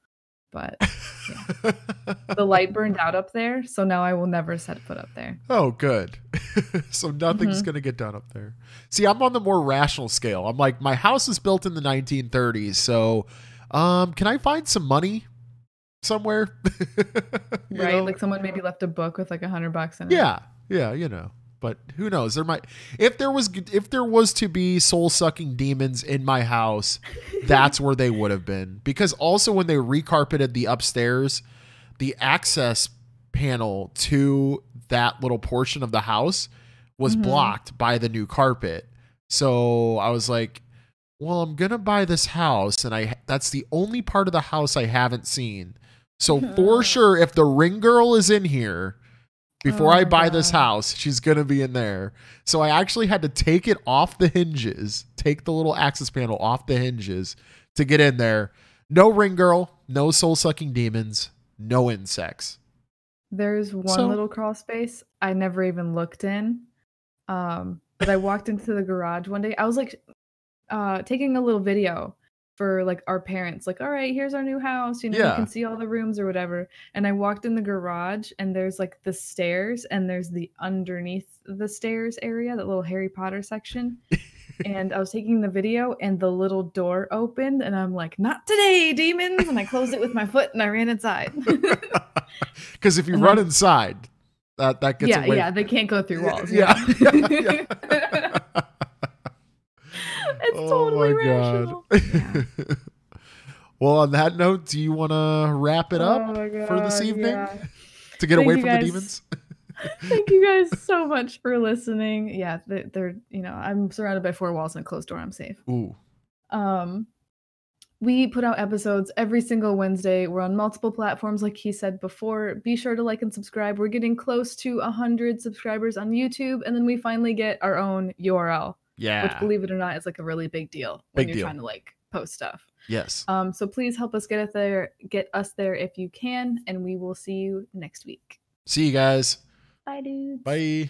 [SPEAKER 2] But the light burned out up there, so now I will never set foot up there.
[SPEAKER 1] Oh, good. so nothing's
[SPEAKER 2] Mhm.
[SPEAKER 1] going to get done up there. See, I'm on the more rational scale. I'm like, my house was built in the 1930s, so um, can I find some money somewhere?
[SPEAKER 2] Right?
[SPEAKER 1] know?
[SPEAKER 2] Like someone maybe left a book with like a hundred bucks in it.
[SPEAKER 1] yeah, yeah, you know. But who knows? There might if there was if there was to be soul sucking demons in my house, that's where they would have been. Because also when they recarpeted the upstairs, the access panel to that little portion of the house was
[SPEAKER 2] Mhm.
[SPEAKER 1] blocked by the new carpet. So I was like, well, I'm going to buy this house and I that's the only part of the house I haven't seen. So for sure if the ring girl is in here before
[SPEAKER 2] Oh
[SPEAKER 1] I buy this house, she's going to be in there. So I actually had to take it off the hinges, take the little access panel off the hinges to get in there. No ring girl, no soul sucking demons, no insects.
[SPEAKER 2] There's one
[SPEAKER 1] So-
[SPEAKER 2] little crawl space I never even looked in. Um, but I walked into the garage one day. I was like uh taking a little video for like our parents, like, all right, here's our new house, you know, you can see all the rooms or whatever. And I walked in the garage and there's like the stairs and there's the underneath the stairs area, that little Harry Potter section. and I was taking the video and the little door opened and I'm like, not today, demons. And I closed it with my foot and I ran inside.
[SPEAKER 1] Because if you
[SPEAKER 2] And
[SPEAKER 1] run
[SPEAKER 2] then-
[SPEAKER 1] inside, that that gets
[SPEAKER 2] yeah,
[SPEAKER 1] away.
[SPEAKER 2] yeah, they can't go through walls.
[SPEAKER 1] Yeah,
[SPEAKER 2] Yeah,
[SPEAKER 1] yeah, yeah.
[SPEAKER 2] it's
[SPEAKER 1] Oh
[SPEAKER 2] totally
[SPEAKER 1] my God.
[SPEAKER 2] rational. Yeah.
[SPEAKER 1] well, on that note, do you want to wrap it up
[SPEAKER 2] Oh my
[SPEAKER 1] for this evening
[SPEAKER 2] yeah.
[SPEAKER 1] to get
[SPEAKER 2] Thank
[SPEAKER 1] away from the
[SPEAKER 2] guys.
[SPEAKER 1] demons?
[SPEAKER 2] Thank you guys so much for listening. Yeah, they- they're you know I'm surrounded by four walls and a closed door. I'm safe.
[SPEAKER 1] Ooh,
[SPEAKER 2] Um, we put out episodes every single Wednesday. We're on multiple platforms, like he said before. Be sure to like and subscribe. We're getting close to hundred subscribers on YouTube, and then we finally get our own URL.
[SPEAKER 1] Yeah.
[SPEAKER 2] which believe it or not is like a really big deal when
[SPEAKER 1] Big
[SPEAKER 2] you're
[SPEAKER 1] deal.
[SPEAKER 2] trying to like post stuff
[SPEAKER 1] Yes.
[SPEAKER 2] Um, so please help us get us there, get us there if you can, and we will see you next week.
[SPEAKER 1] See you guys.
[SPEAKER 2] Bye, dudes.
[SPEAKER 1] Bye.